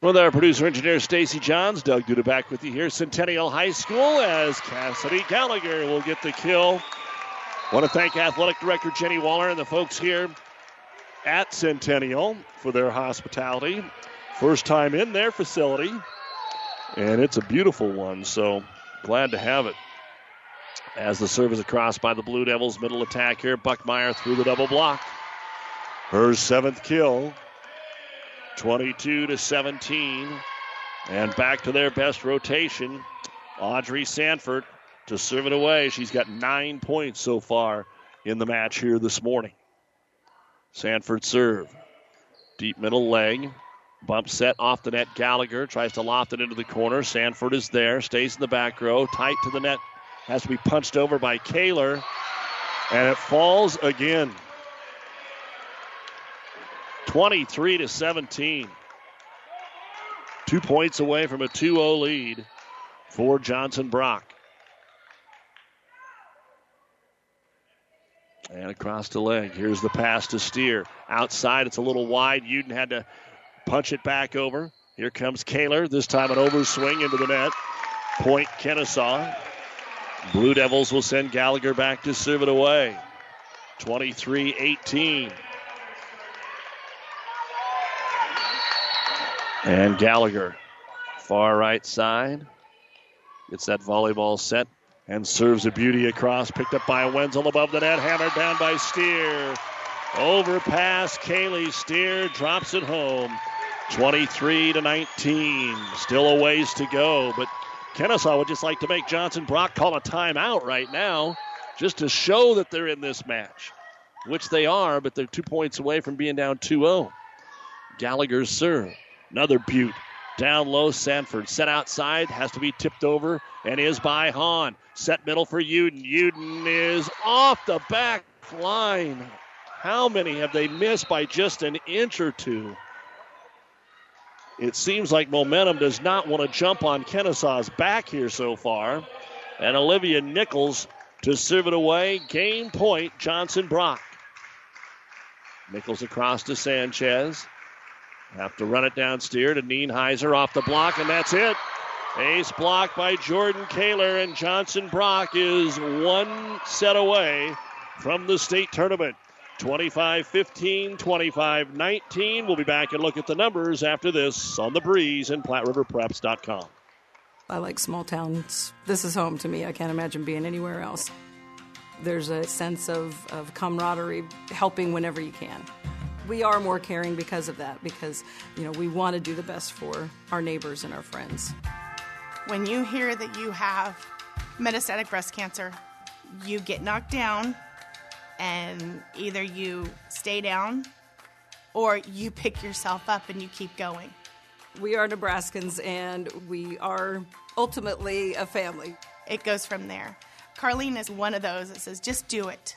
With our producer engineer Stacy Johns, Doug Duda back with you here, Centennial High School, as Cassidy Gallagher will get the kill. Want to thank athletic director Jenny Waller and the folks here at Centennial for their hospitality. First time in their facility, and it's a beautiful one, so glad to have it. As the serve is across by the Blue Devils, middle attack here, Buckmeyer through the double block. Her seventh kill. 22 to 17. And back to their best rotation. Audrey Sanford to serve it away. She's got nine points so far in the match here this morning. Sanford serve. Deep middle Legg. Bump set off the net. Gallagher tries to loft it into the corner. Sanford is there. Stays in the back row. Tight to the net. Has to be punched over by Kaler. And it falls again. 23 to 17. Two points away from a 2 0 lead for Johnson Brock. And across the leg. Here's the pass to Steer. Outside, it's a little wide. Uden had to punch it back over. Here comes Kaler. This time an overswing into the net. Point Kenesaw. Blue Devils will send Gallagher back to serve it away. 23 18. And Gallagher, far right side, gets that volleyball set and serves a beauty across. Picked up by Wenzel above the net, hammered down by Steer. Overpass, Kaylee Steer drops it home. 23 to 19. Still a ways to go, but Kenesaw would just like to make Johnson Brock call a timeout right now just to show that they're in this match, which they are, but they're two points away from being down 2 0. Gallagher's serve. Another Butte. Down low, Sanford. Set outside, has to be tipped over, and is by Hahn. Set middle for Uden. Uden is off the back line. How many have they missed by just an inch or two? It seems like momentum does not want to jump on Kenesaw's back here so far. And Olivia Nichols to serve it away. Game point, Johnson Brock. Nichols across to Sanchez. Have to run it down steer to Nienheiser off the block, and that's it. Ace block by Jordan Kaler, and Johnson Brock is one set away from the state tournament. 25 15, 25 19. We'll be back and look at the numbers after this on the breeze and PlatteRiverPreps.com. I like small towns. This is home to me. I can't imagine being anywhere else. There's a sense of, of camaraderie, helping whenever you can we are more caring because of that because you know we want to do the best for our neighbors and our friends. When you hear that you have metastatic breast cancer you get knocked down and either you stay down or you pick yourself up and you keep going. We are nebraskans and we are ultimately a family. It goes from there. Carlene is one of those that says just do it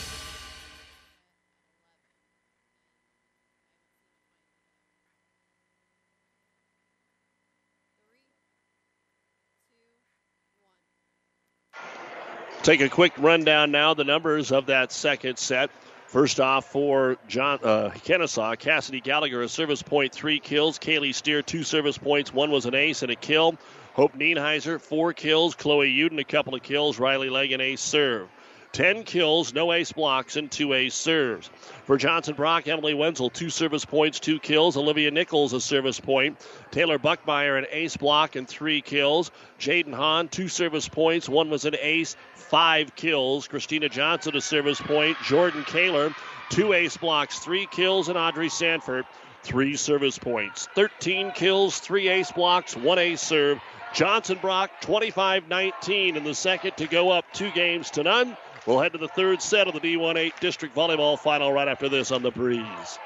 Take a quick rundown now, the numbers of that second set. First off for John uh, Kenesaw, Cassidy Gallagher, a service point, three kills. Kaylee Steer, two service points. One was an ace and a kill. Hope Nienheiser, four kills. Chloe Uden, a couple of kills. Riley Legg, an ace serve. 10 kills, no ace blocks, and two ace serves. For Johnson Brock, Emily Wenzel, two service points, two kills. Olivia Nichols, a service point. Taylor Buckmeyer, an ace block, and three kills. Jaden Hahn, two service points. One was an ace, five kills. Christina Johnson, a service point. Jordan Kaler, two ace blocks, three kills. And Audrey Sanford, three service points. 13 kills, three ace blocks, one ace serve. Johnson Brock 25 19 in the second to go up two games to none. We'll head to the third set of the D1-8 District Volleyball Final right after this on the breeze.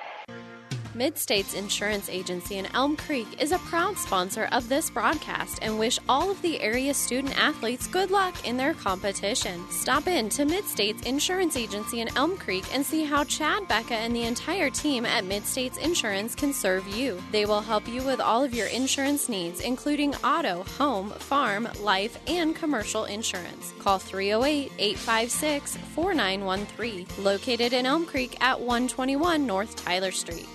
Mid-States Insurance Agency in Elm Creek is a proud sponsor of this broadcast and wish all of the area student athletes good luck in their competition. Stop in to Mid-States Insurance Agency in Elm Creek and see how Chad, Becca, and the entire team at Mid-States Insurance can serve you. They will help you with all of your insurance needs, including auto, home, farm, life, and commercial insurance. Call 308-856-4913, located in Elm Creek at 121 North Tyler Street.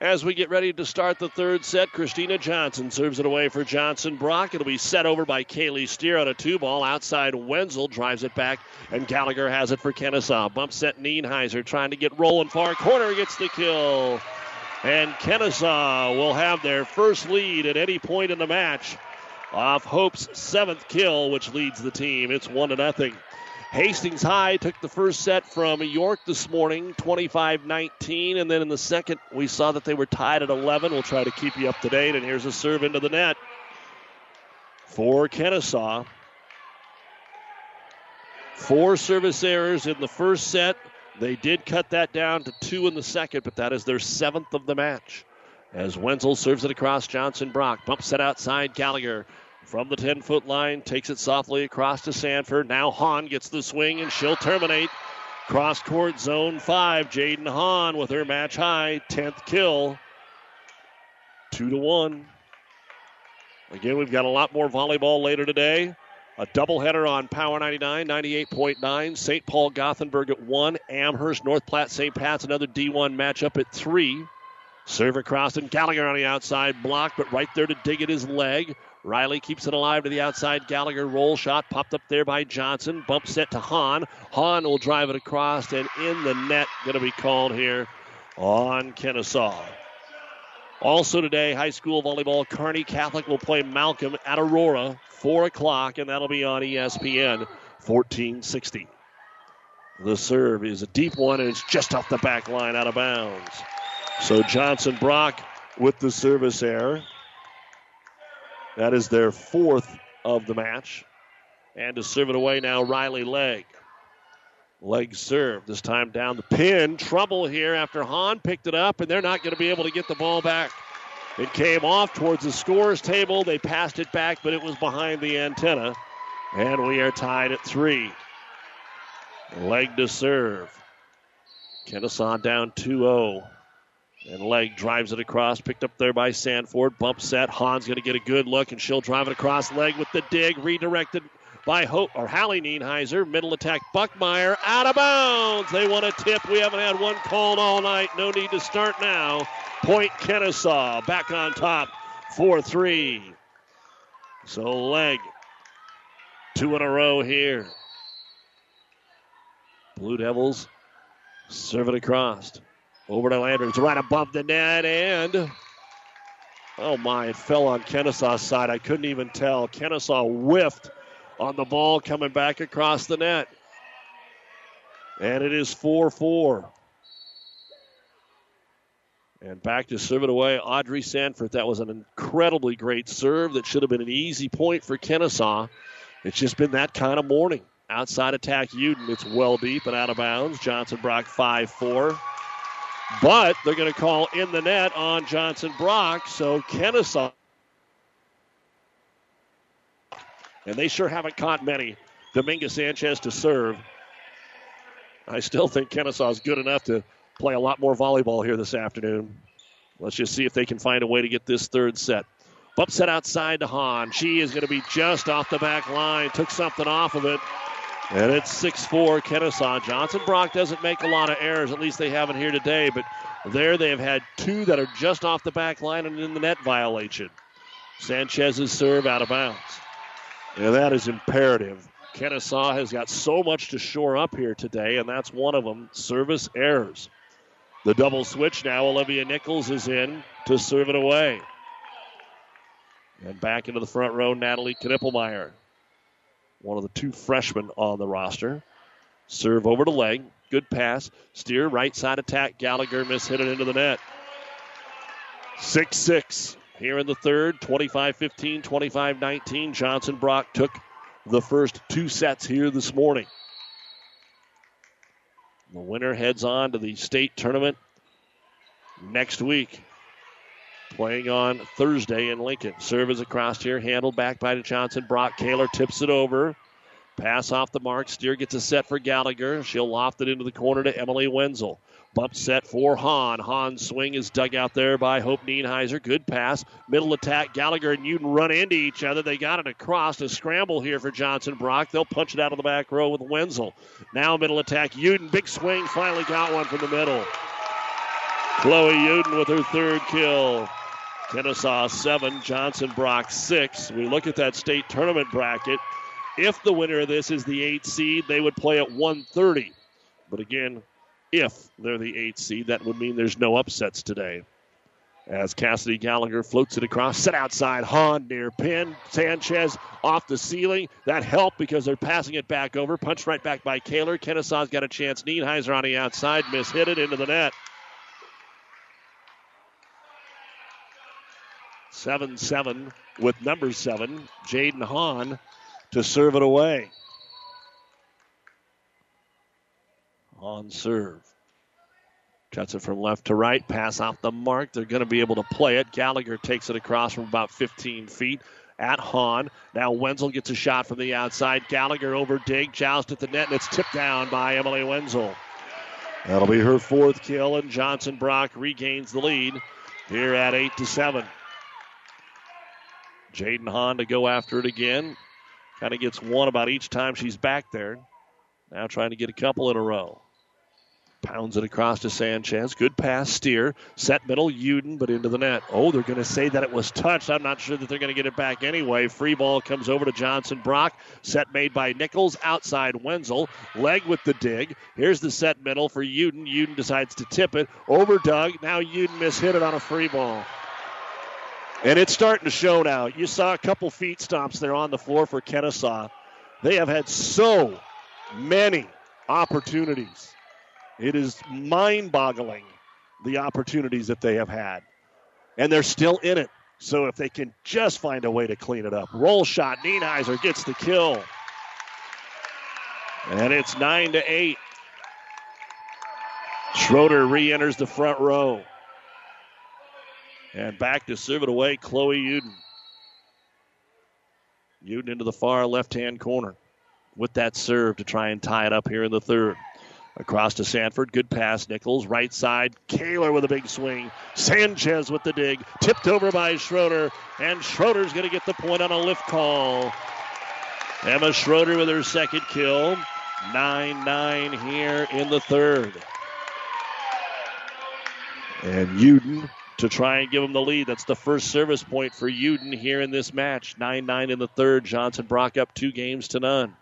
As we get ready to start the third set, Christina Johnson serves it away for Johnson Brock. It'll be set over by Kaylee Steer on a two ball. Outside Wenzel drives it back, and Gallagher has it for Kenesaw. Bump set Nienheiser trying to get rolling far corner, gets the kill. And Kenesaw will have their first lead at any point in the match off Hope's seventh kill, which leads the team. It's one to nothing. Hastings High took the first set from York this morning, 25 19. And then in the second, we saw that they were tied at 11. We'll try to keep you up to date. And here's a serve into the net for Kenesaw. Four service errors in the first set. They did cut that down to two in the second, but that is their seventh of the match. As Wenzel serves it across Johnson Brock. Bump set outside Gallagher from the 10 foot line, takes it softly across to Sanford. Now Hahn gets the swing and she'll terminate. Cross court zone five. Jaden Hahn with her match high 10th kill. Two to one. Again, we've got a lot more volleyball later today. A doubleheader on Power 99, 98.9. St. Paul Gothenburg at 1. Amherst, North Platte, St. Pat's, another D1 matchup at 3. Serve across and Gallagher on the outside block, but right there to dig at his leg. Riley keeps it alive to the outside. Gallagher roll shot popped up there by Johnson. Bump set to Hahn. Hahn will drive it across and in the net. Going to be called here on Kenesaw. Also today, high school volleyball. Kearney Catholic will play Malcolm at Aurora, 4 o'clock, and that'll be on ESPN 1460. The serve is a deep one, and it's just off the back line out of bounds. So Johnson Brock with the service error. That is their fourth of the match. And to serve it away now, Riley Legg. Leg serve, this time down the pin. Trouble here after Hahn picked it up, and they're not going to be able to get the ball back. It came off towards the scores table. They passed it back, but it was behind the antenna. And we are tied at three. Legg to serve. Kenesaw down 2 0. And Legg drives it across, picked up there by Sanford. Bump set. Hahn's going to get a good look, and she'll drive it across. Legg with the dig, redirected by Hope or Hallie Nienheiser. Middle attack, Buckmeyer out of bounds. They want a tip. We haven't had one called all night. No need to start now. Point Kenesaw back on top, 4 3. So Legg, two in a row here. Blue Devils serve it across. Over to Landry. It's right above the net, and oh my, it fell on Kenesaw's side. I couldn't even tell. Kenesaw whiffed on the ball coming back across the net. And it is 4 4. And back to serve it away, Audrey Sanford. That was an incredibly great serve that should have been an easy point for Kenesaw. It's just been that kind of morning. Outside attack, Uden. It's well deep and out of bounds. Johnson Brock 5 4. But they're going to call in the net on Johnson Brock. So Kenesaw. And they sure haven't caught many. Dominguez Sanchez to serve. I still think Kenesaw is good enough to play a lot more volleyball here this afternoon. Let's just see if they can find a way to get this third set. Bump set outside to Hahn. She is going to be just off the back line. Took something off of it. And it's 6 4 Kenesaw. Johnson Brock doesn't make a lot of errors, at least they haven't here today, but there they have had two that are just off the back line and in the net violation. Sanchez's serve out of bounds. And that is imperative. Kenesaw has got so much to shore up here today, and that's one of them service errors. The double switch now. Olivia Nichols is in to serve it away. And back into the front row, Natalie Knippelmeyer one of the two freshmen on the roster. Serve over to Legg. Good pass. Steer right side attack. Gallagher miss hit it into the net. 6 6 here in the third. 25 15, 25 19. Johnson Brock took the first two sets here this morning. The winner heads on to the state tournament next week. Playing on Thursday in Lincoln. Serve is across here, handled back by Johnson. Brock Kaler tips it over. Pass off the mark. Steer gets a set for Gallagher. She'll loft it into the corner to Emily Wenzel. Bump set for Hahn. Hahn's swing is dug out there by Hope Nienheiser. Good pass. Middle attack. Gallagher and Uden run into each other. They got it across. A scramble here for Johnson Brock. They'll punch it out of the back row with Wenzel. Now middle attack. Uden, big swing. Finally got one from the middle. Chloe Uden with her third kill. Kenesaw 7, Johnson Brock 6. We look at that state tournament bracket. If the winner of this is the 8 seed, they would play at 130. But again, if they're the 8 seed, that would mean there's no upsets today. As Cassidy Gallagher floats it across, set outside, Hahn near pin. Sanchez off the ceiling. That helped because they're passing it back over. Punched right back by Kaler. Kenesaw's got a chance. Nienheiser on the outside, miss hit it into the net. 7 7 with number 7, Jaden Hahn, to serve it away. On serve. Cuts it from left to right, pass off the mark. They're going to be able to play it. Gallagher takes it across from about 15 feet at Hahn. Now Wenzel gets a shot from the outside. Gallagher over dig, joust at the net, and it's tipped down by Emily Wenzel. That'll be her fourth kill, and Johnson Brock regains the lead here at 8 to 7. Jaden Hahn to go after it again. Kind of gets one about each time she's back there. Now trying to get a couple in a row. Pounds it across to Sanchez. Good pass, steer. Set middle, Uden, but into the net. Oh, they're going to say that it was touched. I'm not sure that they're going to get it back anyway. Free ball comes over to Johnson Brock. Set made by Nichols. Outside Wenzel. Legg with the dig. Here's the set middle for Uden. Uden decides to tip it. Over Doug. Now Uden mishit it on a free ball. And it's starting to show now. You saw a couple feet stomps there on the floor for Kenesaw. They have had so many opportunities. It is mind boggling the opportunities that they have had. And they're still in it. So if they can just find a way to clean it up. Roll shot. Nienheiser gets the kill. And it's 9 to 8. Schroeder re enters the front row. And back to serve it away, Chloe Uden. Uden into the far left hand corner with that serve to try and tie it up here in the third. Across to Sanford. Good pass. Nichols. Right side. Kaler with a big swing. Sanchez with the dig. Tipped over by Schroeder. And Schroeder's going to get the point on a lift call. Emma Schroeder with her second kill. 9 9 here in the third. And Uden to try and give them the lead. That's the first service point for Uden here in this match. 9 9 in the third. Johnson Brock up two games to none.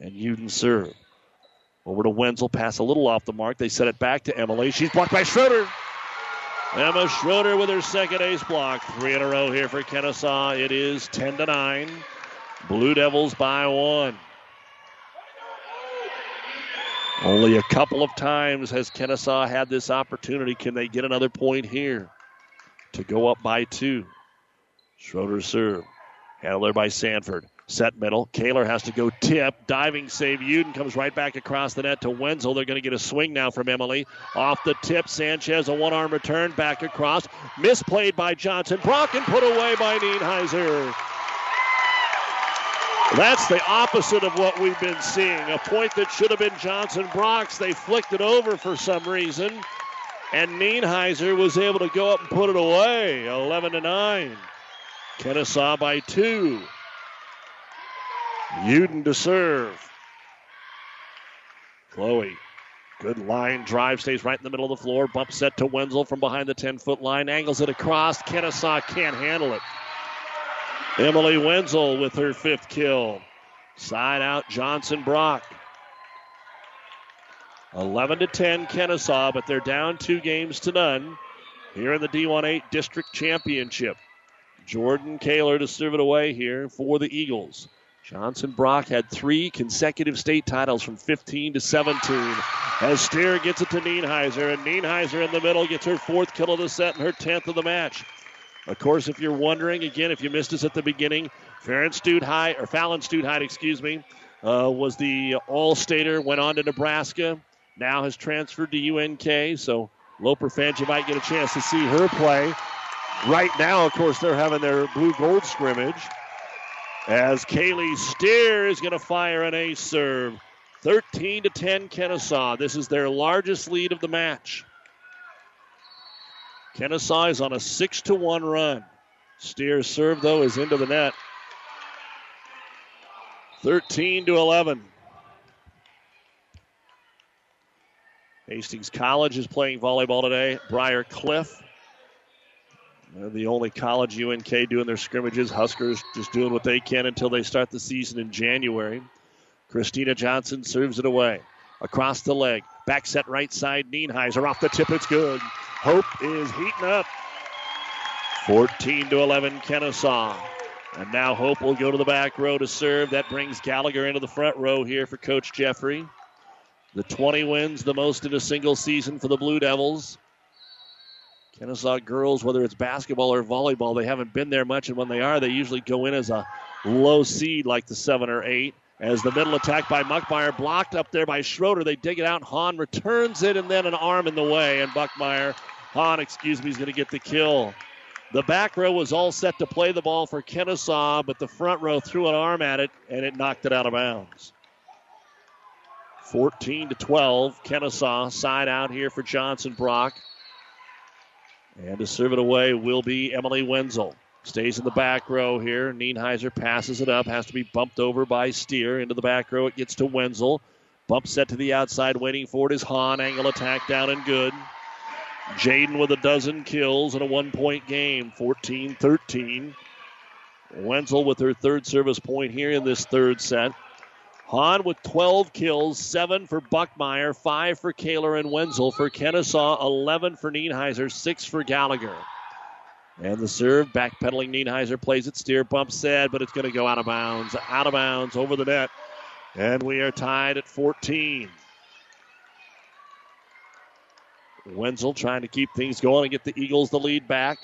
And Uden serve. Over to Wenzel, pass a little off the mark. They set it back to Emily. She's blocked by Schroeder. Emma Schroeder with her second ace block. Three in a row here for Kenesaw. It is 10 to 9. Blue Devils by one. Only a couple of times has Kenesaw had this opportunity. Can they get another point here to go up by two? Schroeder serve. Handled there by Sanford. Set middle. Kaler has to go tip. Diving save. Uden comes right back across the net to Wenzel. They're going to get a swing now from Emily. Off the tip. Sanchez, a one arm return. Back across. Misplayed by Johnson. Brock and put away by Nienheiser. That's the opposite of what we've been seeing. A point that should have been Johnson Brock's. They flicked it over for some reason. And Nienheiser was able to go up and put it away. 11 to 9. Kenesaw by two. Uden to serve. Chloe. Good line drive, stays right in the middle of the floor. Bump set to Wenzel from behind the 10 foot line. Angles it across. Kenesaw can't handle it. Emily Wenzel with her fifth kill. Side out Johnson Brock. 11 to 10 Kenesaw, but they're down two games to none here in the D18 District Championship. Jordan Kaler to serve it away here for the Eagles. Johnson Brock had three consecutive state titles from 15 to 17. As Steer gets it to Nienheiser, and Nienheiser in the middle gets her fourth kill of the set and her 10th of the match. Of course, if you're wondering, again, if you missed us at the beginning, Farron Stute or Fallon Stute excuse me, uh, was the All-Stater, went on to Nebraska, now has transferred to UNK. So Loper fans, you might get a chance to see her play. Right now, of course, they're having their blue gold scrimmage. As Kaylee Steer is going to fire an ace serve. 13 to 10 Kenesaw. This is their largest lead of the match. Kenesaw is on a 6 to 1 run. Steer's serve, though, is into the net. 13 to 11. Hastings College is playing volleyball today. Briar Cliff. They're the only college UNK doing their scrimmages. Huskers just doing what they can until they start the season in January. Christina Johnson serves it away. Across the Legg. Back set right side. Nienheiser off the tip. It's good. Hope is heating up. 14 to 11 Kenesaw. And now Hope will go to the back row to serve. That brings Gallagher into the front row here for Coach Jeffrey. The 20 wins, the most in a single season for the Blue Devils. Kenesaw girls, whether it's basketball or volleyball, they haven't been there much, and when they are, they usually go in as a low seed like the seven or eight. As the middle attack by Buckmeyer blocked up there by Schroeder, they dig it out. Hahn returns it, and then an arm in the way, and Buckmeyer, Hahn, excuse me, is going to get the kill. The back row was all set to play the ball for Kenesaw, but the front row threw an arm at it, and it knocked it out of bounds. 14 to 12. Kenesaw side out here for Johnson Brock. And to serve it away will be Emily Wenzel. Stays in the back row here. Nienheiser passes it up. Has to be bumped over by Steer. Into the back row. It gets to Wenzel. Bump set to the outside. Waiting for it is Hahn. Angle attack down and good. Jaden with a dozen kills in a one point game. 14 13. Wenzel with her third service point here in this third set. Hahn with 12 kills, 7 for Buckmeyer, 5 for Kaler and Wenzel. For Kenesaw, 11 for Nienheiser, 6 for Gallagher. And the serve, backpedaling Nienheiser plays it, steer bump set, but it's going to go out of bounds. Out of bounds over the net. And we are tied at 14. Wenzel trying to keep things going and get the Eagles the lead back.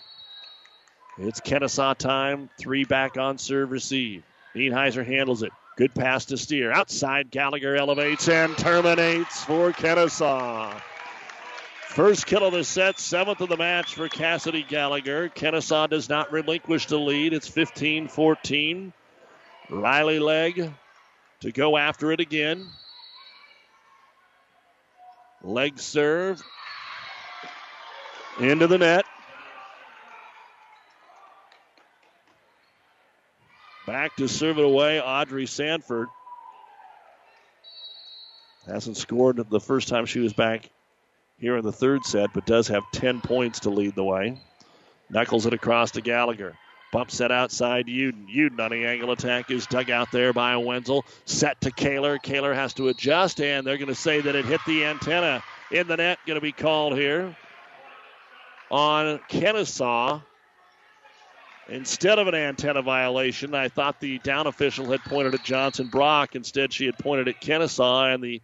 It's Kenesaw time. Three back on serve receive. Nienheiser handles it. Good pass to Steer. Outside, Gallagher elevates and terminates for Kenesaw. First kill of the set, seventh of the match for Cassidy Gallagher. Kenesaw does not relinquish the lead. It's 15 14. Riley Legg to go after it again. Legg serve into the net. Back to serve it away, Audrey Sanford. Hasn't scored the first time she was back here in the third set, but does have 10 points to lead the way. Knuckles it across to Gallagher. Bump set outside Uden. Uden on the angle attack is dug out there by Wenzel. Set to Kaler. Kaler has to adjust, and they're going to say that it hit the antenna in the net. Going to be called here on Kenesaw. instead of an antenna violation. I thought the down official had pointed at Johnson Brock. Instead, she had pointed at Kenesaw, and the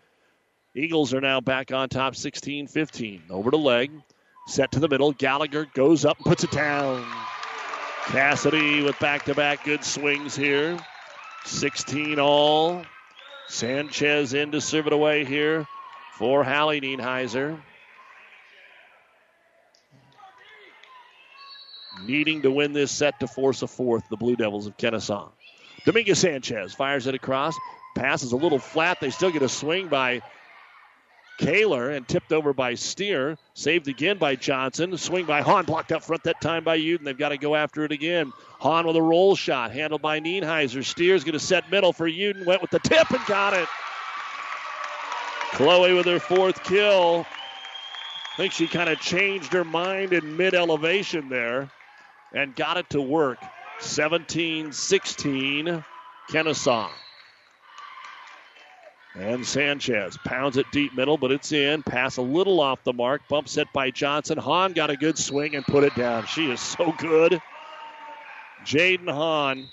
Eagles are now back on top 16 15. Over to Legg. Set to the middle. Gallagher goes up and puts it down. Cassidy with back to back good swings here. 16 all. Sanchez in to serve it away here for Hallie Nienheiser. needing to win this set to force a fourth, the Blue Devils of Kenesaw. Dominguez Sanchez fires it across. Pass is a little flat. They still get a swing by Kaler and tipped over by Steer. Saved again by Johnson. Swing by Hahn. Blocked up front that time by Uden. They've got to go after it again. Hahn with a roll shot. Handled by Nienheiser. Steer's going to set middle for Uden. Went with the tip and got it. Chloe with her fourth kill. I think she kind of changed her mind in mid elevation there and got it to work. 17 16, Kenesaw. And Sanchez pounds it deep middle, but it's in. Pass a little off the mark. Bump set by Johnson. Hahn got a good swing and put it down. She is so good. Jaden Hahn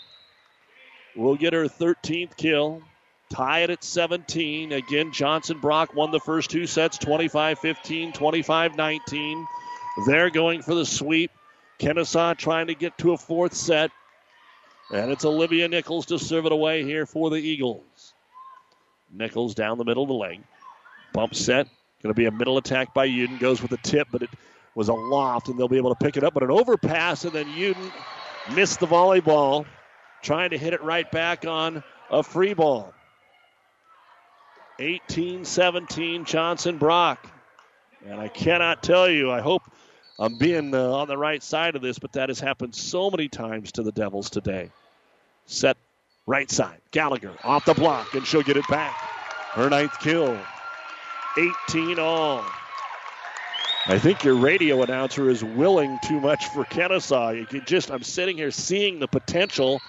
will get her 13th kill. Tie it at 17. Again, Johnson Brock won the first two sets 25 15, 25 19. They're going for the sweep. Kenesaw trying to get to a fourth set. And it's Olivia Nichols to serve it away here for the Eagles. Nichols down the middle of the lane. Bump set. Going to be a middle attack by Uden. Goes with a tip, but it was a loft, and they'll be able to pick it up. But an overpass, and then Uden missed the volleyball, trying to hit it right back on a free ball. 18 17, Johnson Brock. And I cannot tell you, I hope I'm being uh, on the right side of this, but that has happened so many times to the Devils today. Set right side. Gallagher off the block, and she'll get it back. Her ninth kill. 18 all. I think your radio announcer is willing too much for Kenesaw. You can just, I'm sitting here seeing the potential,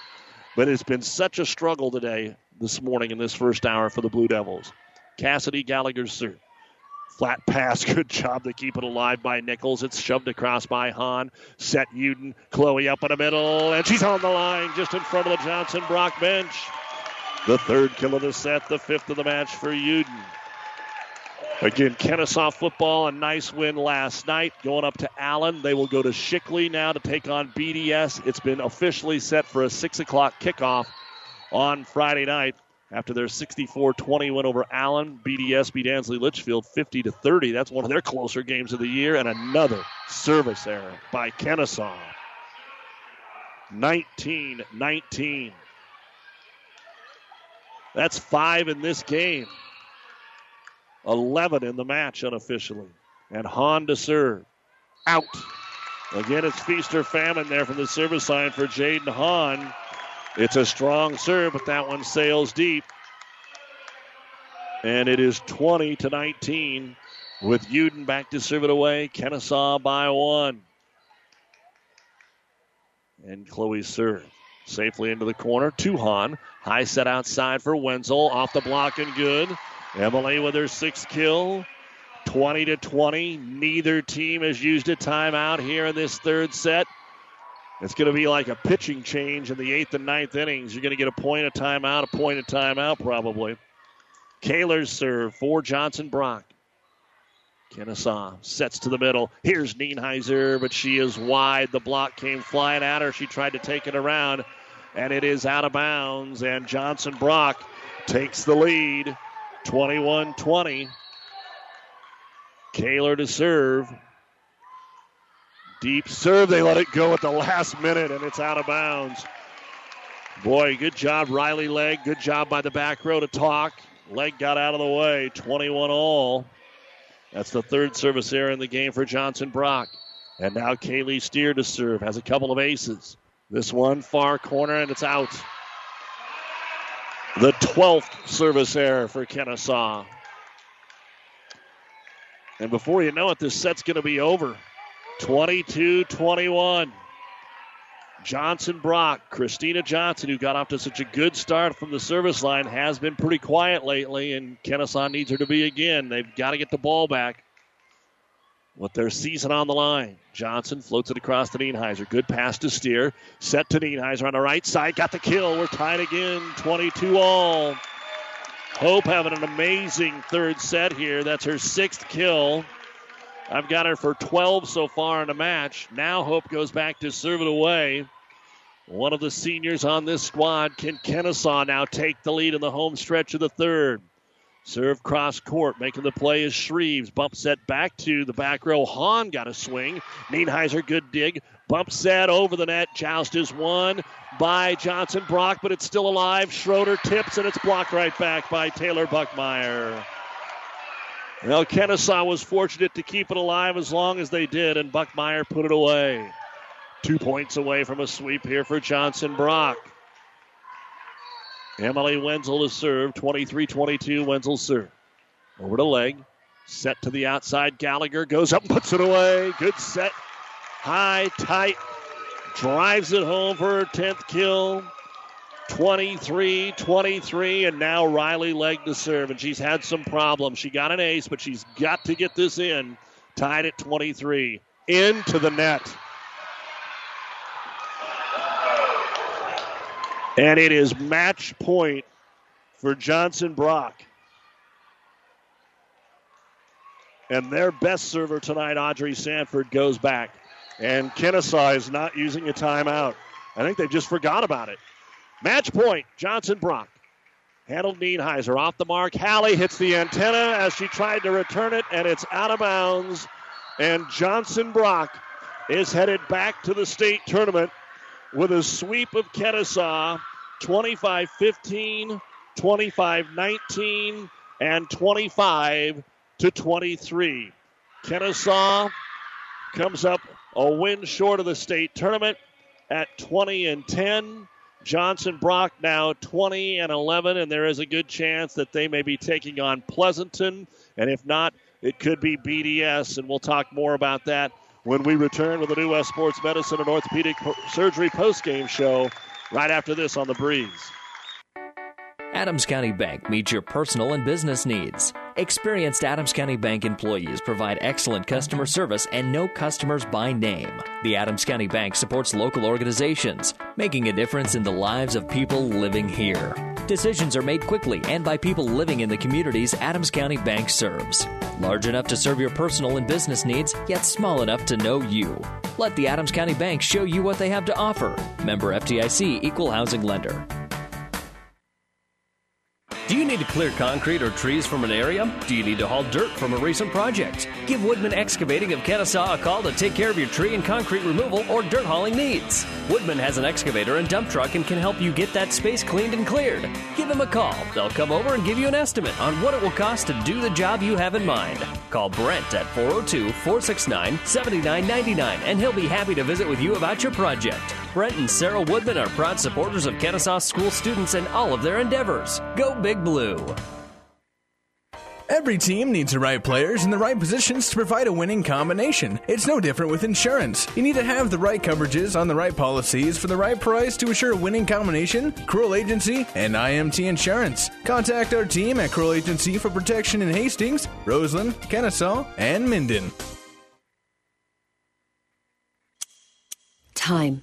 but it's been such a struggle today, this morning in this first hour for the Blue Devils. Cassidy Gallagher's serve. Flat pass. Good job to keep it alive by Nichols. It's shoved across by Hahn. Set Uden. Chloe up in the middle. And she's on the line just in front of the Johnson Brock bench. The third kill of the set, the fifth of the match for Uden. Again, Kenesaw football, a nice win last night. Going up to Allen. They will go to Shickley now to take on BDS. It's been officially set for a 6 o'clock kickoff on Friday night after their 64-20 win over Allen. BDS beat Ansley Litchfield 50 to 30. That's one of their closer games of the year, and another service error by Kenesaw. 19-19. That's five in this game. 11 in the match unofficially. And Hahn to serve. Out. Again, it's feast or famine there from the service line for Jaden Hahn. It's a strong serve, but that one sails deep. And it is 20 to 19 with Uden back to serve it away. Kenesaw by one. And Chloe serve safely into the corner to. High set outside for Wenzel. Off the block and good. Emily with her sixth kill. 20 to 20. Neither team has used a timeout here in this third set. It's going to be like a pitching change in the eighth and ninth innings. You're going to get a point of timeout, a point of timeout probably. Kaler's serve for Johnson Brock. Kenesaw sets to the middle. Here's Nienheiser, but she is wide. The block came flying at her. She tried to take it around, and it is out of bounds. And Johnson Brock takes the lead 21 20. Kaler to serve. Deep serve. They let it go at the last minute, and it's out of bounds. Boy, good job, Riley Legg. Good job by the back row to talk. Legg got out of the way. 21 all. That's the third service error in the game for Johnson Brock. And now Kaylee Steer to serve. Has a couple of aces. This one far corner, and it's out. The 12th service error for Kenesaw. And before you know it, this set's going to be over. 22 21. Johnson Brock, Christina Johnson, who got off to such a good start from the service line, has been pretty quiet lately, and Kenesaw needs her to be again. They've got to get the ball back with their season on the line. Johnson floats it across to Nienheiser. Good pass to Steer. Set to Nienheiser on the right side. Got the kill. We're tied again. 22 all. Hope having an amazing third set here. That's her sixth kill. I've got her for 12 so far in the match. Now Hope goes back to serve it away. One of the seniors on this squad, can Kenesaw, now take the lead in the home stretch of the third. Serve cross court, making the play is Shreves. Bump set back to the back row. Hahn got a swing. Nienheiser, good dig. Bump set over the net. Joust is won by Johnson Brock, but it's still alive. Schroeder tips, and it's blocked right back by Taylor Buckmeyer. Well, Kenesaw was fortunate to keep it alive as long as they did, and Buckmeyer put it away. Two points away from a sweep here for Johnson Brock. Emily Wenzel to serve, 23 22. Wenzel serve. Over to Legg. Set to the outside. Gallagher goes up and puts it away. Good set. High, tight. Drives it home for her 10th kill. 23 23. And now Riley Legg to serve. And she's had some problems. She got an ace, but she's got to get this in. Tied at 23. Into the net. And it is match point for Johnson Brock. And their best server tonight, Audrey Sanford, goes back. And Kenesaw is not using a timeout. I think they just forgot about it. Match point, Johnson Brock. Handled Nienheiser off the mark. Hallie hits the antenna as she tried to return it, and it's out of bounds. And Johnson Brock is headed back to the state tournament with a sweep of Kenesaw 25 15, 25 19, and 25 to 23. Kenesaw comes up a win short of the state tournament at 20 and 10. Johnson Brock now 20 and 11, and there is a good chance that they may be taking on Pleasanton. And if not, it could be BDS, and we'll talk more about that when we return with the New West Sports Medicine and Orthopedic Surgery postgame show right after this on the breeze. Adams County Bank meets your personal and business needs. Experienced Adams County Bank employees provide excellent customer service and know customers by name. The Adams County Bank supports local organizations, making a difference in the lives of people living here. Decisions are made quickly and by people living in the communities Adams County Bank serves. Large enough to serve your personal and business needs, yet small enough to know you. Let the Adams County Bank show you what they have to offer. Member FDIC Equal Housing Lender. Do you need to clear concrete or trees from an area? Do you need to haul dirt from a recent project? Give Woodman Excavating of Kenesaw a call to take care of your tree and concrete removal or dirt hauling needs. Woodman has an excavator and dump truck and can help you get that space cleaned and cleared. Give them a call. They'll come over and give you an estimate on what it will cost to do the job you have in mind. Call Brent at 402 469 7999 and he'll be happy to visit with you about your project. Brent and Sarah Woodman are proud supporters of Kenesaw school students and all of their endeavors. Go Big Blue! Every team needs the right players in the right positions to provide a winning combination. It's no different with insurance. You need to have the right coverages on the right policies for the right price to assure a winning combination. Cruel Agency and IMT Insurance. Contact our team at Cruel Agency for protection in Hastings, Roseland, Kenesaw, and Minden. Time.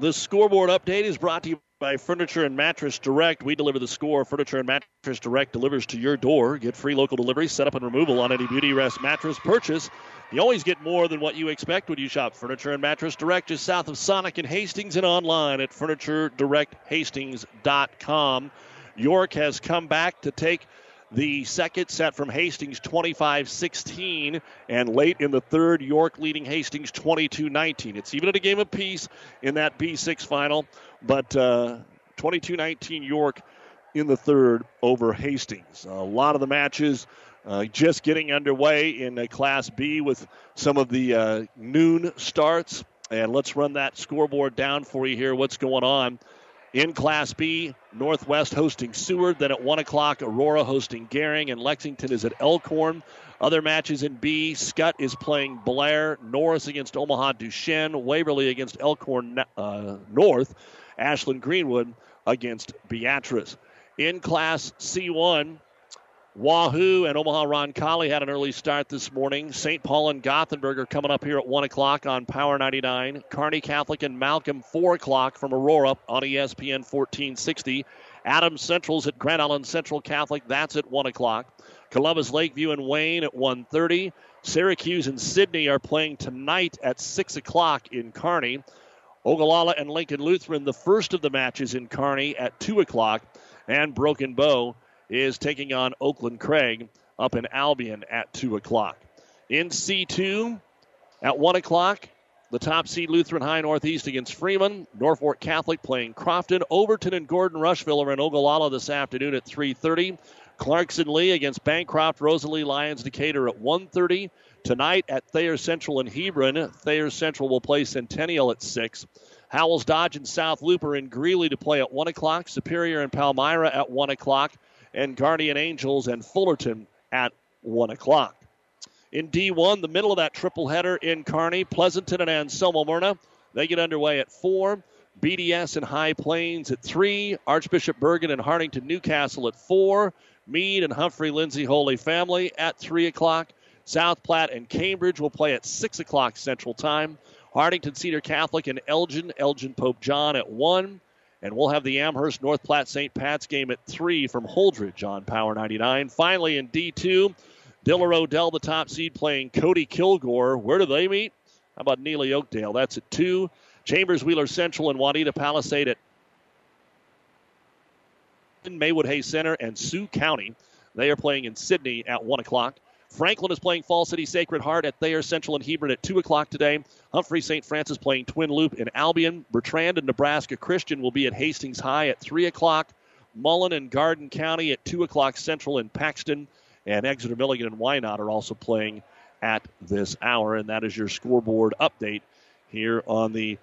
The scoreboard update is brought to you by Furniture and Mattress Direct. We deliver the score. Furniture and Mattress Direct delivers to your door. Get free local delivery, setup, and removal on any Beautyrest mattress purchase. You always get more than what you expect when you shop Furniture and Mattress Direct, just south of Sonic and Hastings, and online at FurnitureDirectHastings.com. York has come back to take the second set from Hastings 25 16, and late in the third, York leading Hastings 22 19. It's even at a game apiece in that B6 final, but 22 uh, 19 York in the third over Hastings. A lot of the matches uh, just getting underway in uh, Class B with some of the uh, noon starts. And let's run that scoreboard down for you here. What's going on? In Class B, Northwest hosting Seward. Then at 1 o'clock, Aurora hosting Gering, and Lexington is at Elkhorn. Other matches in B, Scott is playing Blair, Norris against Omaha Duchesne, Waverly against Elkhorn uh, North, Ashland Greenwood against Beatrice. In Class C1, Wahoo and Omaha Roncalli had an early start this morning. St. Paul and Gothenburg are coming up here at 1 o'clock on Power 99. Kearney Catholic and Malcolm, 4 o'clock from Aurora on ESPN 1460. Adams Central's at Grand Island Central Catholic. That's at 1 o'clock. Columbus Lakeview and Wayne at 1.30. Syracuse and Sidney are playing tonight at 6 o'clock in Kearney. Ogallala and Lincoln Lutheran, the first of the matches in Kearney at 2 o'clock. And Broken Bow is taking on Oakland Craig up in Albion at 2 o'clock. In C2 at 1 o'clock, the top seed Lutheran High Northeast against Freeman. Norfolk Catholic playing Crofton. Overton and Gordon Rushville are in Ogallala this afternoon at 3.30. Clarkson Leigh against Bancroft, Rosalie Lyons Decatur at 1.30. Tonight at Thayer Central in Hebron, Thayer Central will play Centennial at 6. Howells Dodge and South Looper in Greeley to play at 1 o'clock. Superior and Palmyra at 1 o'clock. And Guardian Angels and Fullerton at 1 o'clock. In D1, the middle of that triple header in Kearney, Pleasanton and Anselmo Merna. They get underway at 4. BDS and High Plains at 3. Archbishop Bergan and Hartington Newcastle at 4. Mead and Humphrey Lindsay Holy Family at 3 o'clock. South Platte and Cambridge will play at 6 o'clock Central Time. Hartington Cedar Catholic and Elgin, Elgin Pope John at 1. And we'll have the Amherst North Platte St. Pat's game at 3 from Holdrege on Power 99. Finally, in D2, Diller Odell, the top seed, playing Cody Kilgore. Where do they meet? How about Neligh Oakdale? That's at 2. Chambers Wheeler Central and Wauneta Palisade at Maywood Hayes Center and Sioux County. They are playing in Sidney at 1 o'clock. Franklin is playing Fall City Sacred Heart at Thayer Central and Hebron at 2 o'clock today. Humphrey St. Francis playing Twin Loup in Albion. Bertrand and Nebraska Christian will be at Hastings High at 3 o'clock. Mullen and Garden County at 2 o'clock Central in Paxton. And Exeter Milligan and Wynot are also playing at this hour. And that is your scoreboard update here on the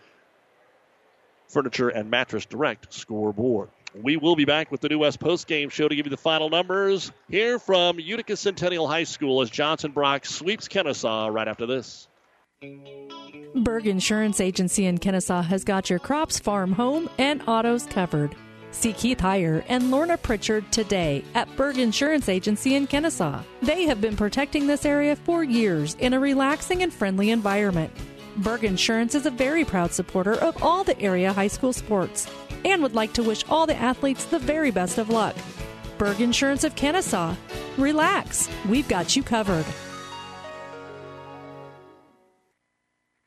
Furniture and Mattress Direct scoreboard. We will be back with the New West Post Game Show to give you the final numbers here from Utica Centennial High School as Johnson Brock sweeps Kenesaw right after this. Berg Insurance Agency in Kenesaw has got your crops, farm, home, and autos covered. See Keith Heyer and Lorna Pritchard today at Berg Insurance Agency in Kenesaw. They have been protecting this area for years in a relaxing and friendly environment. Berg Insurance is a very proud supporter of all the area high school sports and would like to wish all the athletes the very best of luck. Berg Insurance of Kenesaw. Relax, we've got you covered.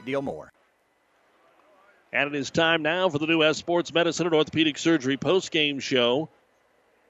deal more. And it is time now for the New West Sports Medicine and Orthopedic Surgery post-game show.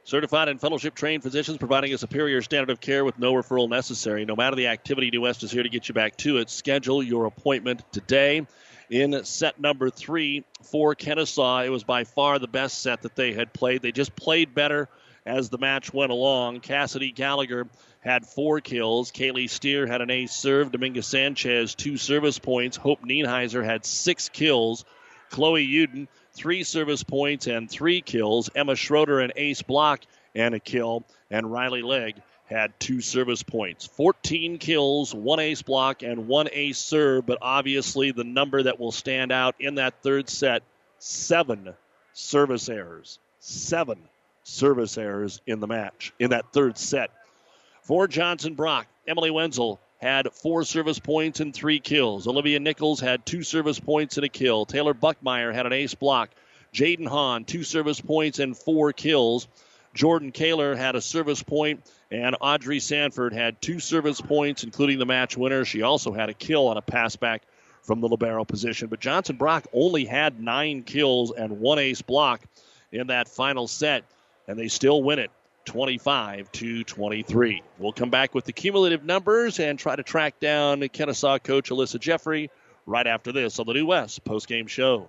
Certified and fellowship trained physicians providing a superior standard of care with no referral necessary. No matter the activity, New West is here to get you back to it. Schedule your appointment today. In set number three for Kenesaw, it was by far the best set that they had played. They just played better as the match went along. Cassidy Gallagher had four kills. Kaylee Steer had an ace serve. Dominguez Sanchez, two service points. Hope Nienheiser had six kills. Chloe Uden, three service points and three kills. Emma Schroeder, an ace block and a kill. And Riley Legg had two service points. 14 kills, one ace block, and one ace serve. But obviously, the number that will stand out in that third set seven service errors. Seven service errors in the match, in that third set. For Johnson Brock, Emily Wenzel had four service points and three kills. Olivia Nichols had two service points and a kill. Taylor Buckmeyer had an ace block. Jaden Hahn, two service points and four kills. Jordan Kaler had a service point, and Audrey Sanford had two service points, including the match winner. She also had a kill on a pass back from the libero position. But Johnson Brock only had nine kills and one ace block in that final set, and they still win it 25 to 23. We'll come back with the cumulative numbers and try to track down Kenesaw coach Alyssa Jeffrey right after this on the New West postgame show.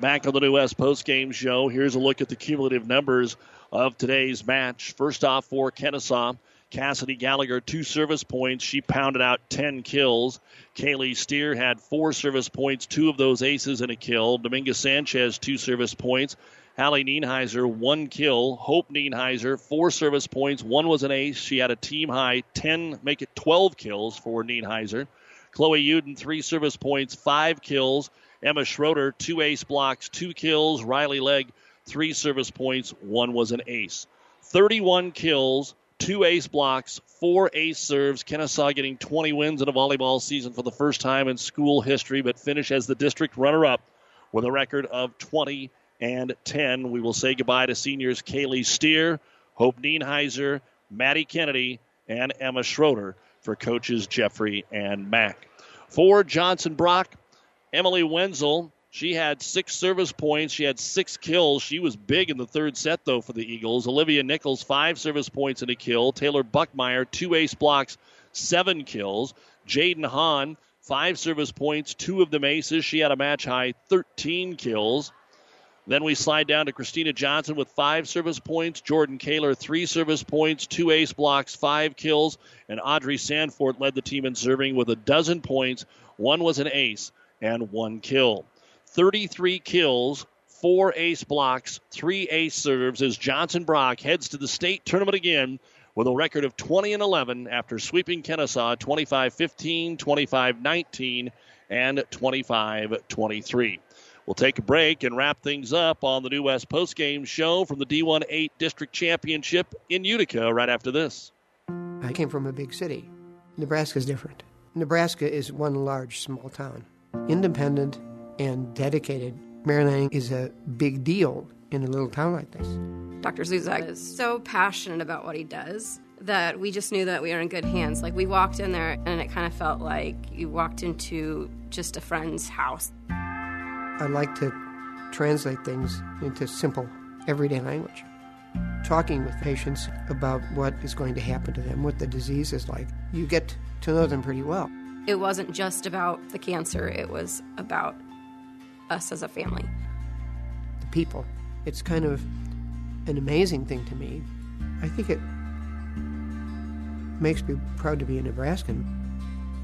Back on the New West post game show, here's a look at the cumulative numbers of today's match. First off, for Kenesaw, Cassidy Gallagher, two service points. She pounded out 10 kills. Kaylee Steer had four service points, two of those aces and a kill. Dominguez Sanchez, two service points. Hallie Nienheiser, one kill. Hope Nienheiser, four service points. One was an ace. She had a team high 10, make it 12 kills for Nienheiser. Chloe Uden, three service points, five kills. Emma Schroeder, two ace blocks, two kills. Riley Legg, three service points, one was an ace. 31 kills, two ace blocks, four ace serves. Kenesaw getting 20 wins in a volleyball season for the first time in school history, but finish as the district runner up with a record of 20 and 10. We will say goodbye to seniors Kaylee Steer, Hope Nienheiser, Maddie Kennedy, and Emma Schroeder for coaches Jeffrey and Mack. For Johnson Brock, Emily Wenzel, she had six service points. She had six kills. She was big in the third set, though, for the Eagles. Olivia Nichols, five service points and a kill. Taylor Buckmeyer, two ace blocks, seven kills. Jaden Hahn, five service points, two of them aces. She had a match high 13 kills. Then we slide down to Christina Johnson with five service points. Jordan Kaler, three service points, two ace blocks, five kills. And Audrey Sanford led the team in serving with a dozen points. One was an ace and one kill. 33 kills, four ace blocks, three ace serves as Johnson Brock heads to the state tournament again with a record of 20 and 11 after sweeping Kenesaw 25 15, 25 19, and 25 23. We'll take a break and wrap things up on the New West postgame show from the D1 8 District Championship in Utica right after this. I came from a big city. Nebraska is different. Nebraska is one large small town independent and dedicated. Mary Lanning is a big deal in a little town like this. Dr. Zuzak is so passionate about what he does that we just knew that we were in good hands. Like we walked in there and it kind of felt like you walked into just a friend's house. I like to translate things into simple, everyday language. Talking with patients about what is going to happen to them, what the disease is like, you get to know them pretty well. It wasn't just about the cancer, it was about us as a family. The people. It's kind of an amazing thing to me. I think it makes me proud to be a Nebraskan.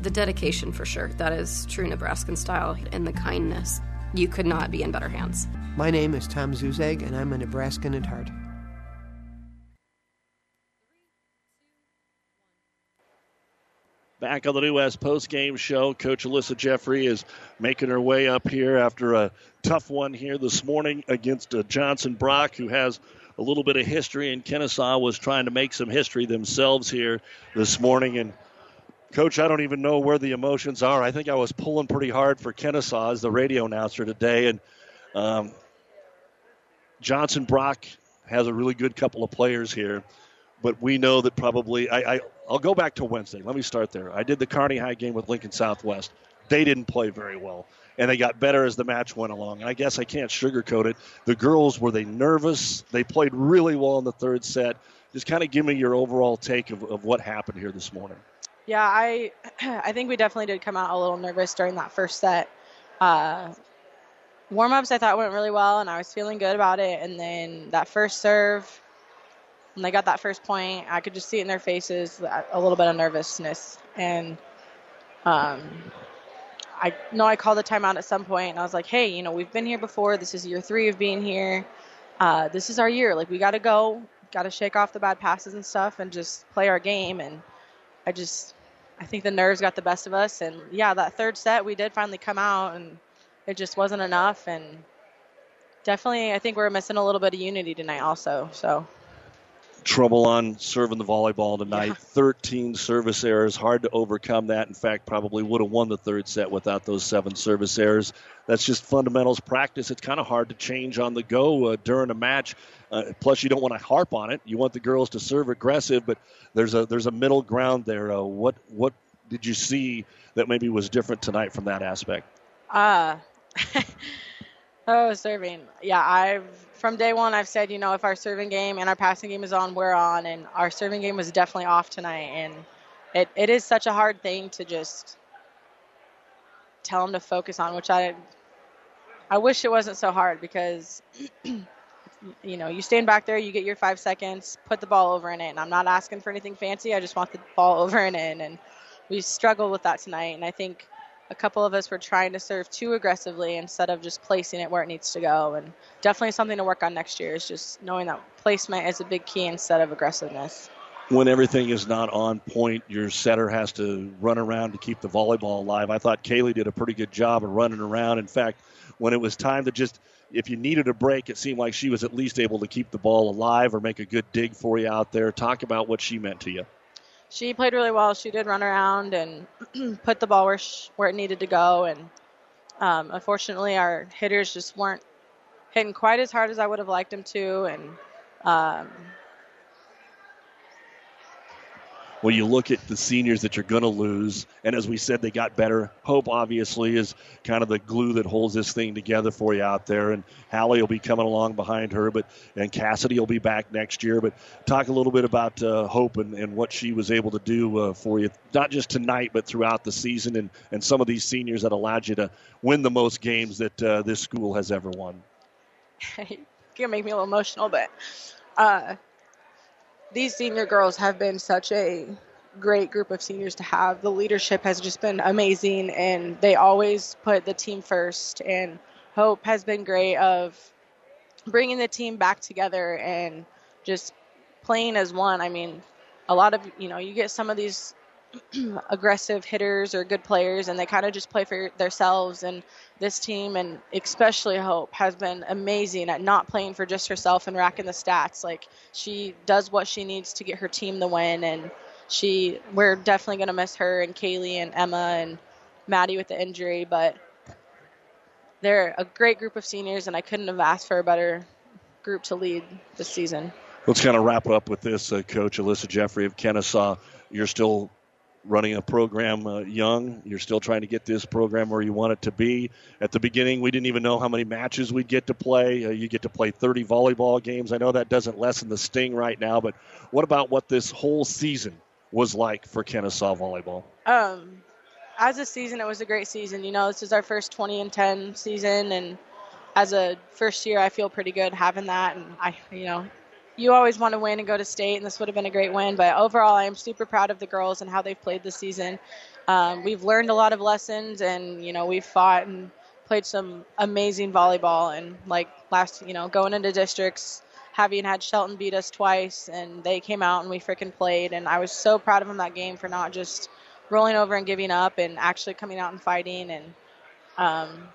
The dedication, for sure. That is true Nebraskan style, and the kindness. You could not be in better hands. My name is Tom Zuzag, and I'm a Nebraskan at heart. Back on the New West post game show, Coach Alyssa Jeffrey is making her way up here after a tough one here this morning against uh, Johnson Brock, who has a little bit of history, and Kenesaw was trying to make some history themselves here this morning. And Coach, I don't even know where the emotions are. I think I was pulling pretty hard for Kenesaw as the radio announcer today, and um, Johnson Brock has a really good couple of players here but we know that probably I, I I'll go back to Wednesday. Let me start there. I did the Kearney High game with Lincoln Southwest. They didn't play very well, and they got better as the match went along. And I guess I can't sugarcoat it. The girls were they nervous? They played really well in the third set. Just kind of give me your overall take of, of what happened here this morning. Yeah, I I think we definitely did come out a little nervous during that first set. Uh, warm ups I thought went really well, and I was feeling good about it. And then that first serve, when they got that first point, I could just see it in their faces a little bit of nervousness. And um, I know I called a timeout at some point, and I was like, hey, you know, we've been here before. This is year three of being here. Uh, this is our year. Like, we got to go, got to shake off the bad passes and stuff, and just play our game. And I just, I think the nerves got the best of us. And yeah, that third set, we did finally come out, and it just wasn't enough. And definitely, I think we're missing a little bit of unity tonight, also. So trouble on serving the volleyball tonight. Yeah. 13 service errors, hard to overcome that. In fact, probably would have won the third set without those seven service errors. That's just fundamentals practice. It's kind of hard to change on the go uh, during a match. Uh, plus, you don't want to harp on it. You want the girls to serve aggressive, but there's a there's a middle ground there. Uh, what what did you see that maybe was different tonight from that aspect? Uh oh, serving. Yeah, I've from day one, I've said, you know, if our serving game and our passing game is on, we're on. And our serving game was definitely off tonight. And it, it is such a hard thing to just tell them to focus on, which I I wish it wasn't so hard because you know you stand back there, you get your five seconds, put the ball over and in. I'm not asking for anything fancy. I just want the ball over and in, and we struggled with that tonight. And I think a couple of us were trying to serve too aggressively instead of just placing it where it needs to go. And definitely something to work on next year is just knowing that placement is a big key instead of aggressiveness. When everything is not on point, your setter has to run around to keep the volleyball alive. I thought Kaylee did a pretty good job of running around. In fact, when it was time to just if you needed a break, it seemed like she was at least able to keep the ball alive or make a good dig for you out there. Talk about what she meant to you she played really well. She did run around and put the ball where she, where it needed to go. And um, unfortunately, our hitters just weren't hitting quite as hard as I would have liked them to. And um, when you look at the seniors that you're going to lose, and as we said, they got better. Hope obviously is kind of the glue that holds this thing together for you out there, and Hallie will be coming along behind her, but and Cassidy will be back next year. But talk a little bit about uh, Hope and, and what she was able to do uh, for you, not just tonight, but throughout the season, and and some of these seniors that allowed you to win the most games that uh, this school has ever won. You're gonna make me a little emotional, but. These senior girls have been such a great group of seniors to have. The leadership has just been amazing, and they always put the team first. And Hope has been great of bringing the team back together and just playing as one. I mean, a lot of you know, you get some of these aggressive hitters or good players, and they kind of just play for themselves. And this team, and especially Hope, has been amazing at not playing for just herself and racking the stats. Like she does what she needs to get her team the win, and she we're definitely going to miss her and Kaylee and Emma and Maddie with the injury, but they're a great group of seniors, and I couldn't have asked for a better group to lead this season. Let's kind of wrap up with this, uh, Coach Alyssa Jeffrey of Kenesaw. You're still running a program uh, young. You're still trying to get this program where you want it to be. At the beginning, we didn't even know how many matches we'd get to play. Uh, you get to play 30 volleyball games. I know that doesn't lessen the sting right now, but what about what this whole season was like for Kenesaw volleyball? Um, as a season, it was a great season. You know, this is our first 20 and 10 season, and as a first year, I feel pretty good having that. And I, you know, you always want to win and go to state, and this would have been a great win. But overall, I am super proud of the girls and how they've played this season. Um, we've learned a lot of lessons, and you know we've fought and played some amazing volleyball. And like last, you know, going into districts, having had Shelton beat us twice, and they came out and we freaking played. And I was so proud of them that game for not just rolling over and giving up, and actually coming out and fighting. And um,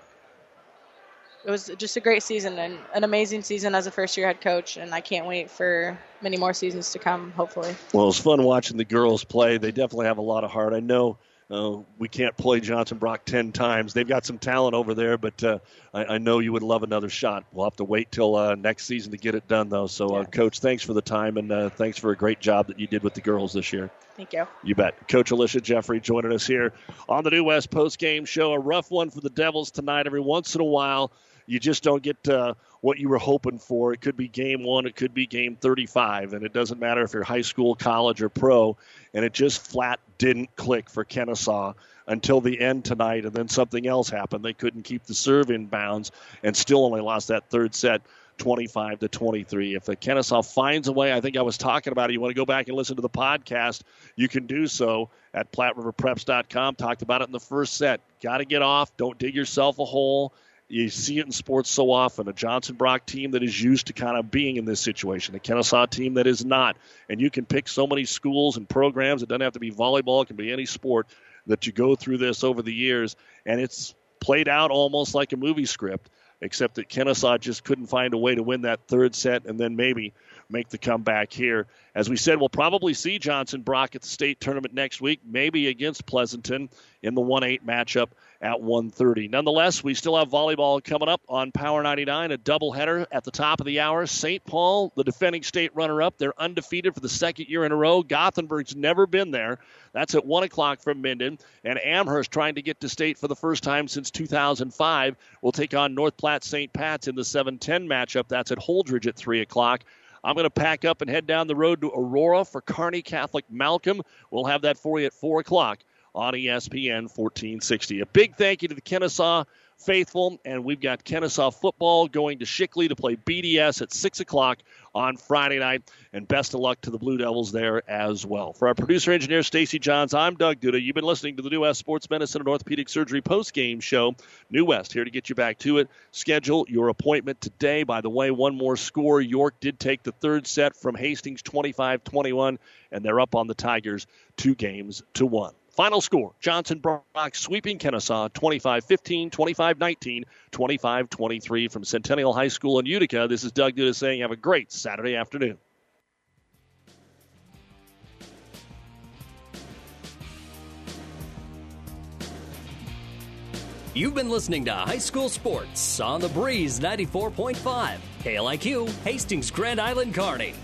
it was just a great season and an amazing season as a first year head coach, and I can't wait for many more seasons to come, hopefully. Well, it was fun watching the girls play. They definitely have a lot of heart. I know uh, we can't play Johnson Brock 10 times. They've got some talent over there, but uh, I, I, know you would love another shot. We'll have to wait till uh, next season to get it done, though. So, uh, yeah. Coach, thanks for the time and uh, thanks for a great job that you did with the girls this year. Thank you. You bet. Coach Alicia Jeffrey joining us here on the New West Post Game Show. A rough one for the Devils tonight. Every once in a while, you just don't get uh, what you were hoping for. It could be game one, it could be game 35, and it doesn't matter if you're high school, college, or pro. And it just flat didn't click for Kenesaw until the end tonight, and then something else happened. They couldn't keep the serve in bounds and still only lost that third set 25 to 23. If the Kenesaw finds a way, I think I was talking about it. You want to go back and listen to the podcast, you can do so at PlatteRiverPreps.com. Talked about it in the first set. Got to get off. Don't dig yourself a hole. You see it in sports so often. A Johnson Brock team that is used to kind of being in this situation, a Kenesaw team that is not. And you can pick so many schools and programs. It doesn't have to be volleyball, it can be any sport that you go through this over the years. And it's played out almost like a movie script except that Kenesaw just couldn't find a way to win that third set and then maybe make the comeback here. As we said, we'll probably see Johnson Brock at the state tournament next week, maybe against Pleasanton in the 1 8 matchup at 1.30. Nonetheless, we still have volleyball coming up on Power 99, a doubleheader at the top of the hour. St. Paul, the defending state runner-up, they're undefeated for the second year in a row. Gothenburg's never been there. That's at 1 o'clock from Minden. And Amherst, trying to get to state for the first time since 2005, will take on North Platte St. Pat's in the 7-10 matchup. That's at Holdrege at 3 o'clock. I'm going to pack up and head down the road to Aurora for Kearney Catholic Malcolm. We'll have that for you at 4 o'clock on ESPN 1460. A big thank you to the Kenesaw faithful, and we've got Kenesaw football going to Shickley to play BDS at 6 o'clock on Friday night, and best of luck to the Blue Devils there as well. For our producer engineer, Stacy Johns, I'm Doug Duda. You've been listening to the New West Sports Medicine and Orthopedic Surgery post-game show. New West here to get you back to it. Schedule your appointment today. By the way, one more score. York did take the third set from Hastings 25-21, and they're up on the Tigers two games to one. Final score Johnson Brock sweeping Kenesaw 25 15, 25 19, 25 23 from Centennial High School in Utica. This is Doug Duda saying have a great Saturday afternoon. You've been listening to High School Sports on the Breeze 94.5, KLIQ, Hastings, Grand Island, Kearney.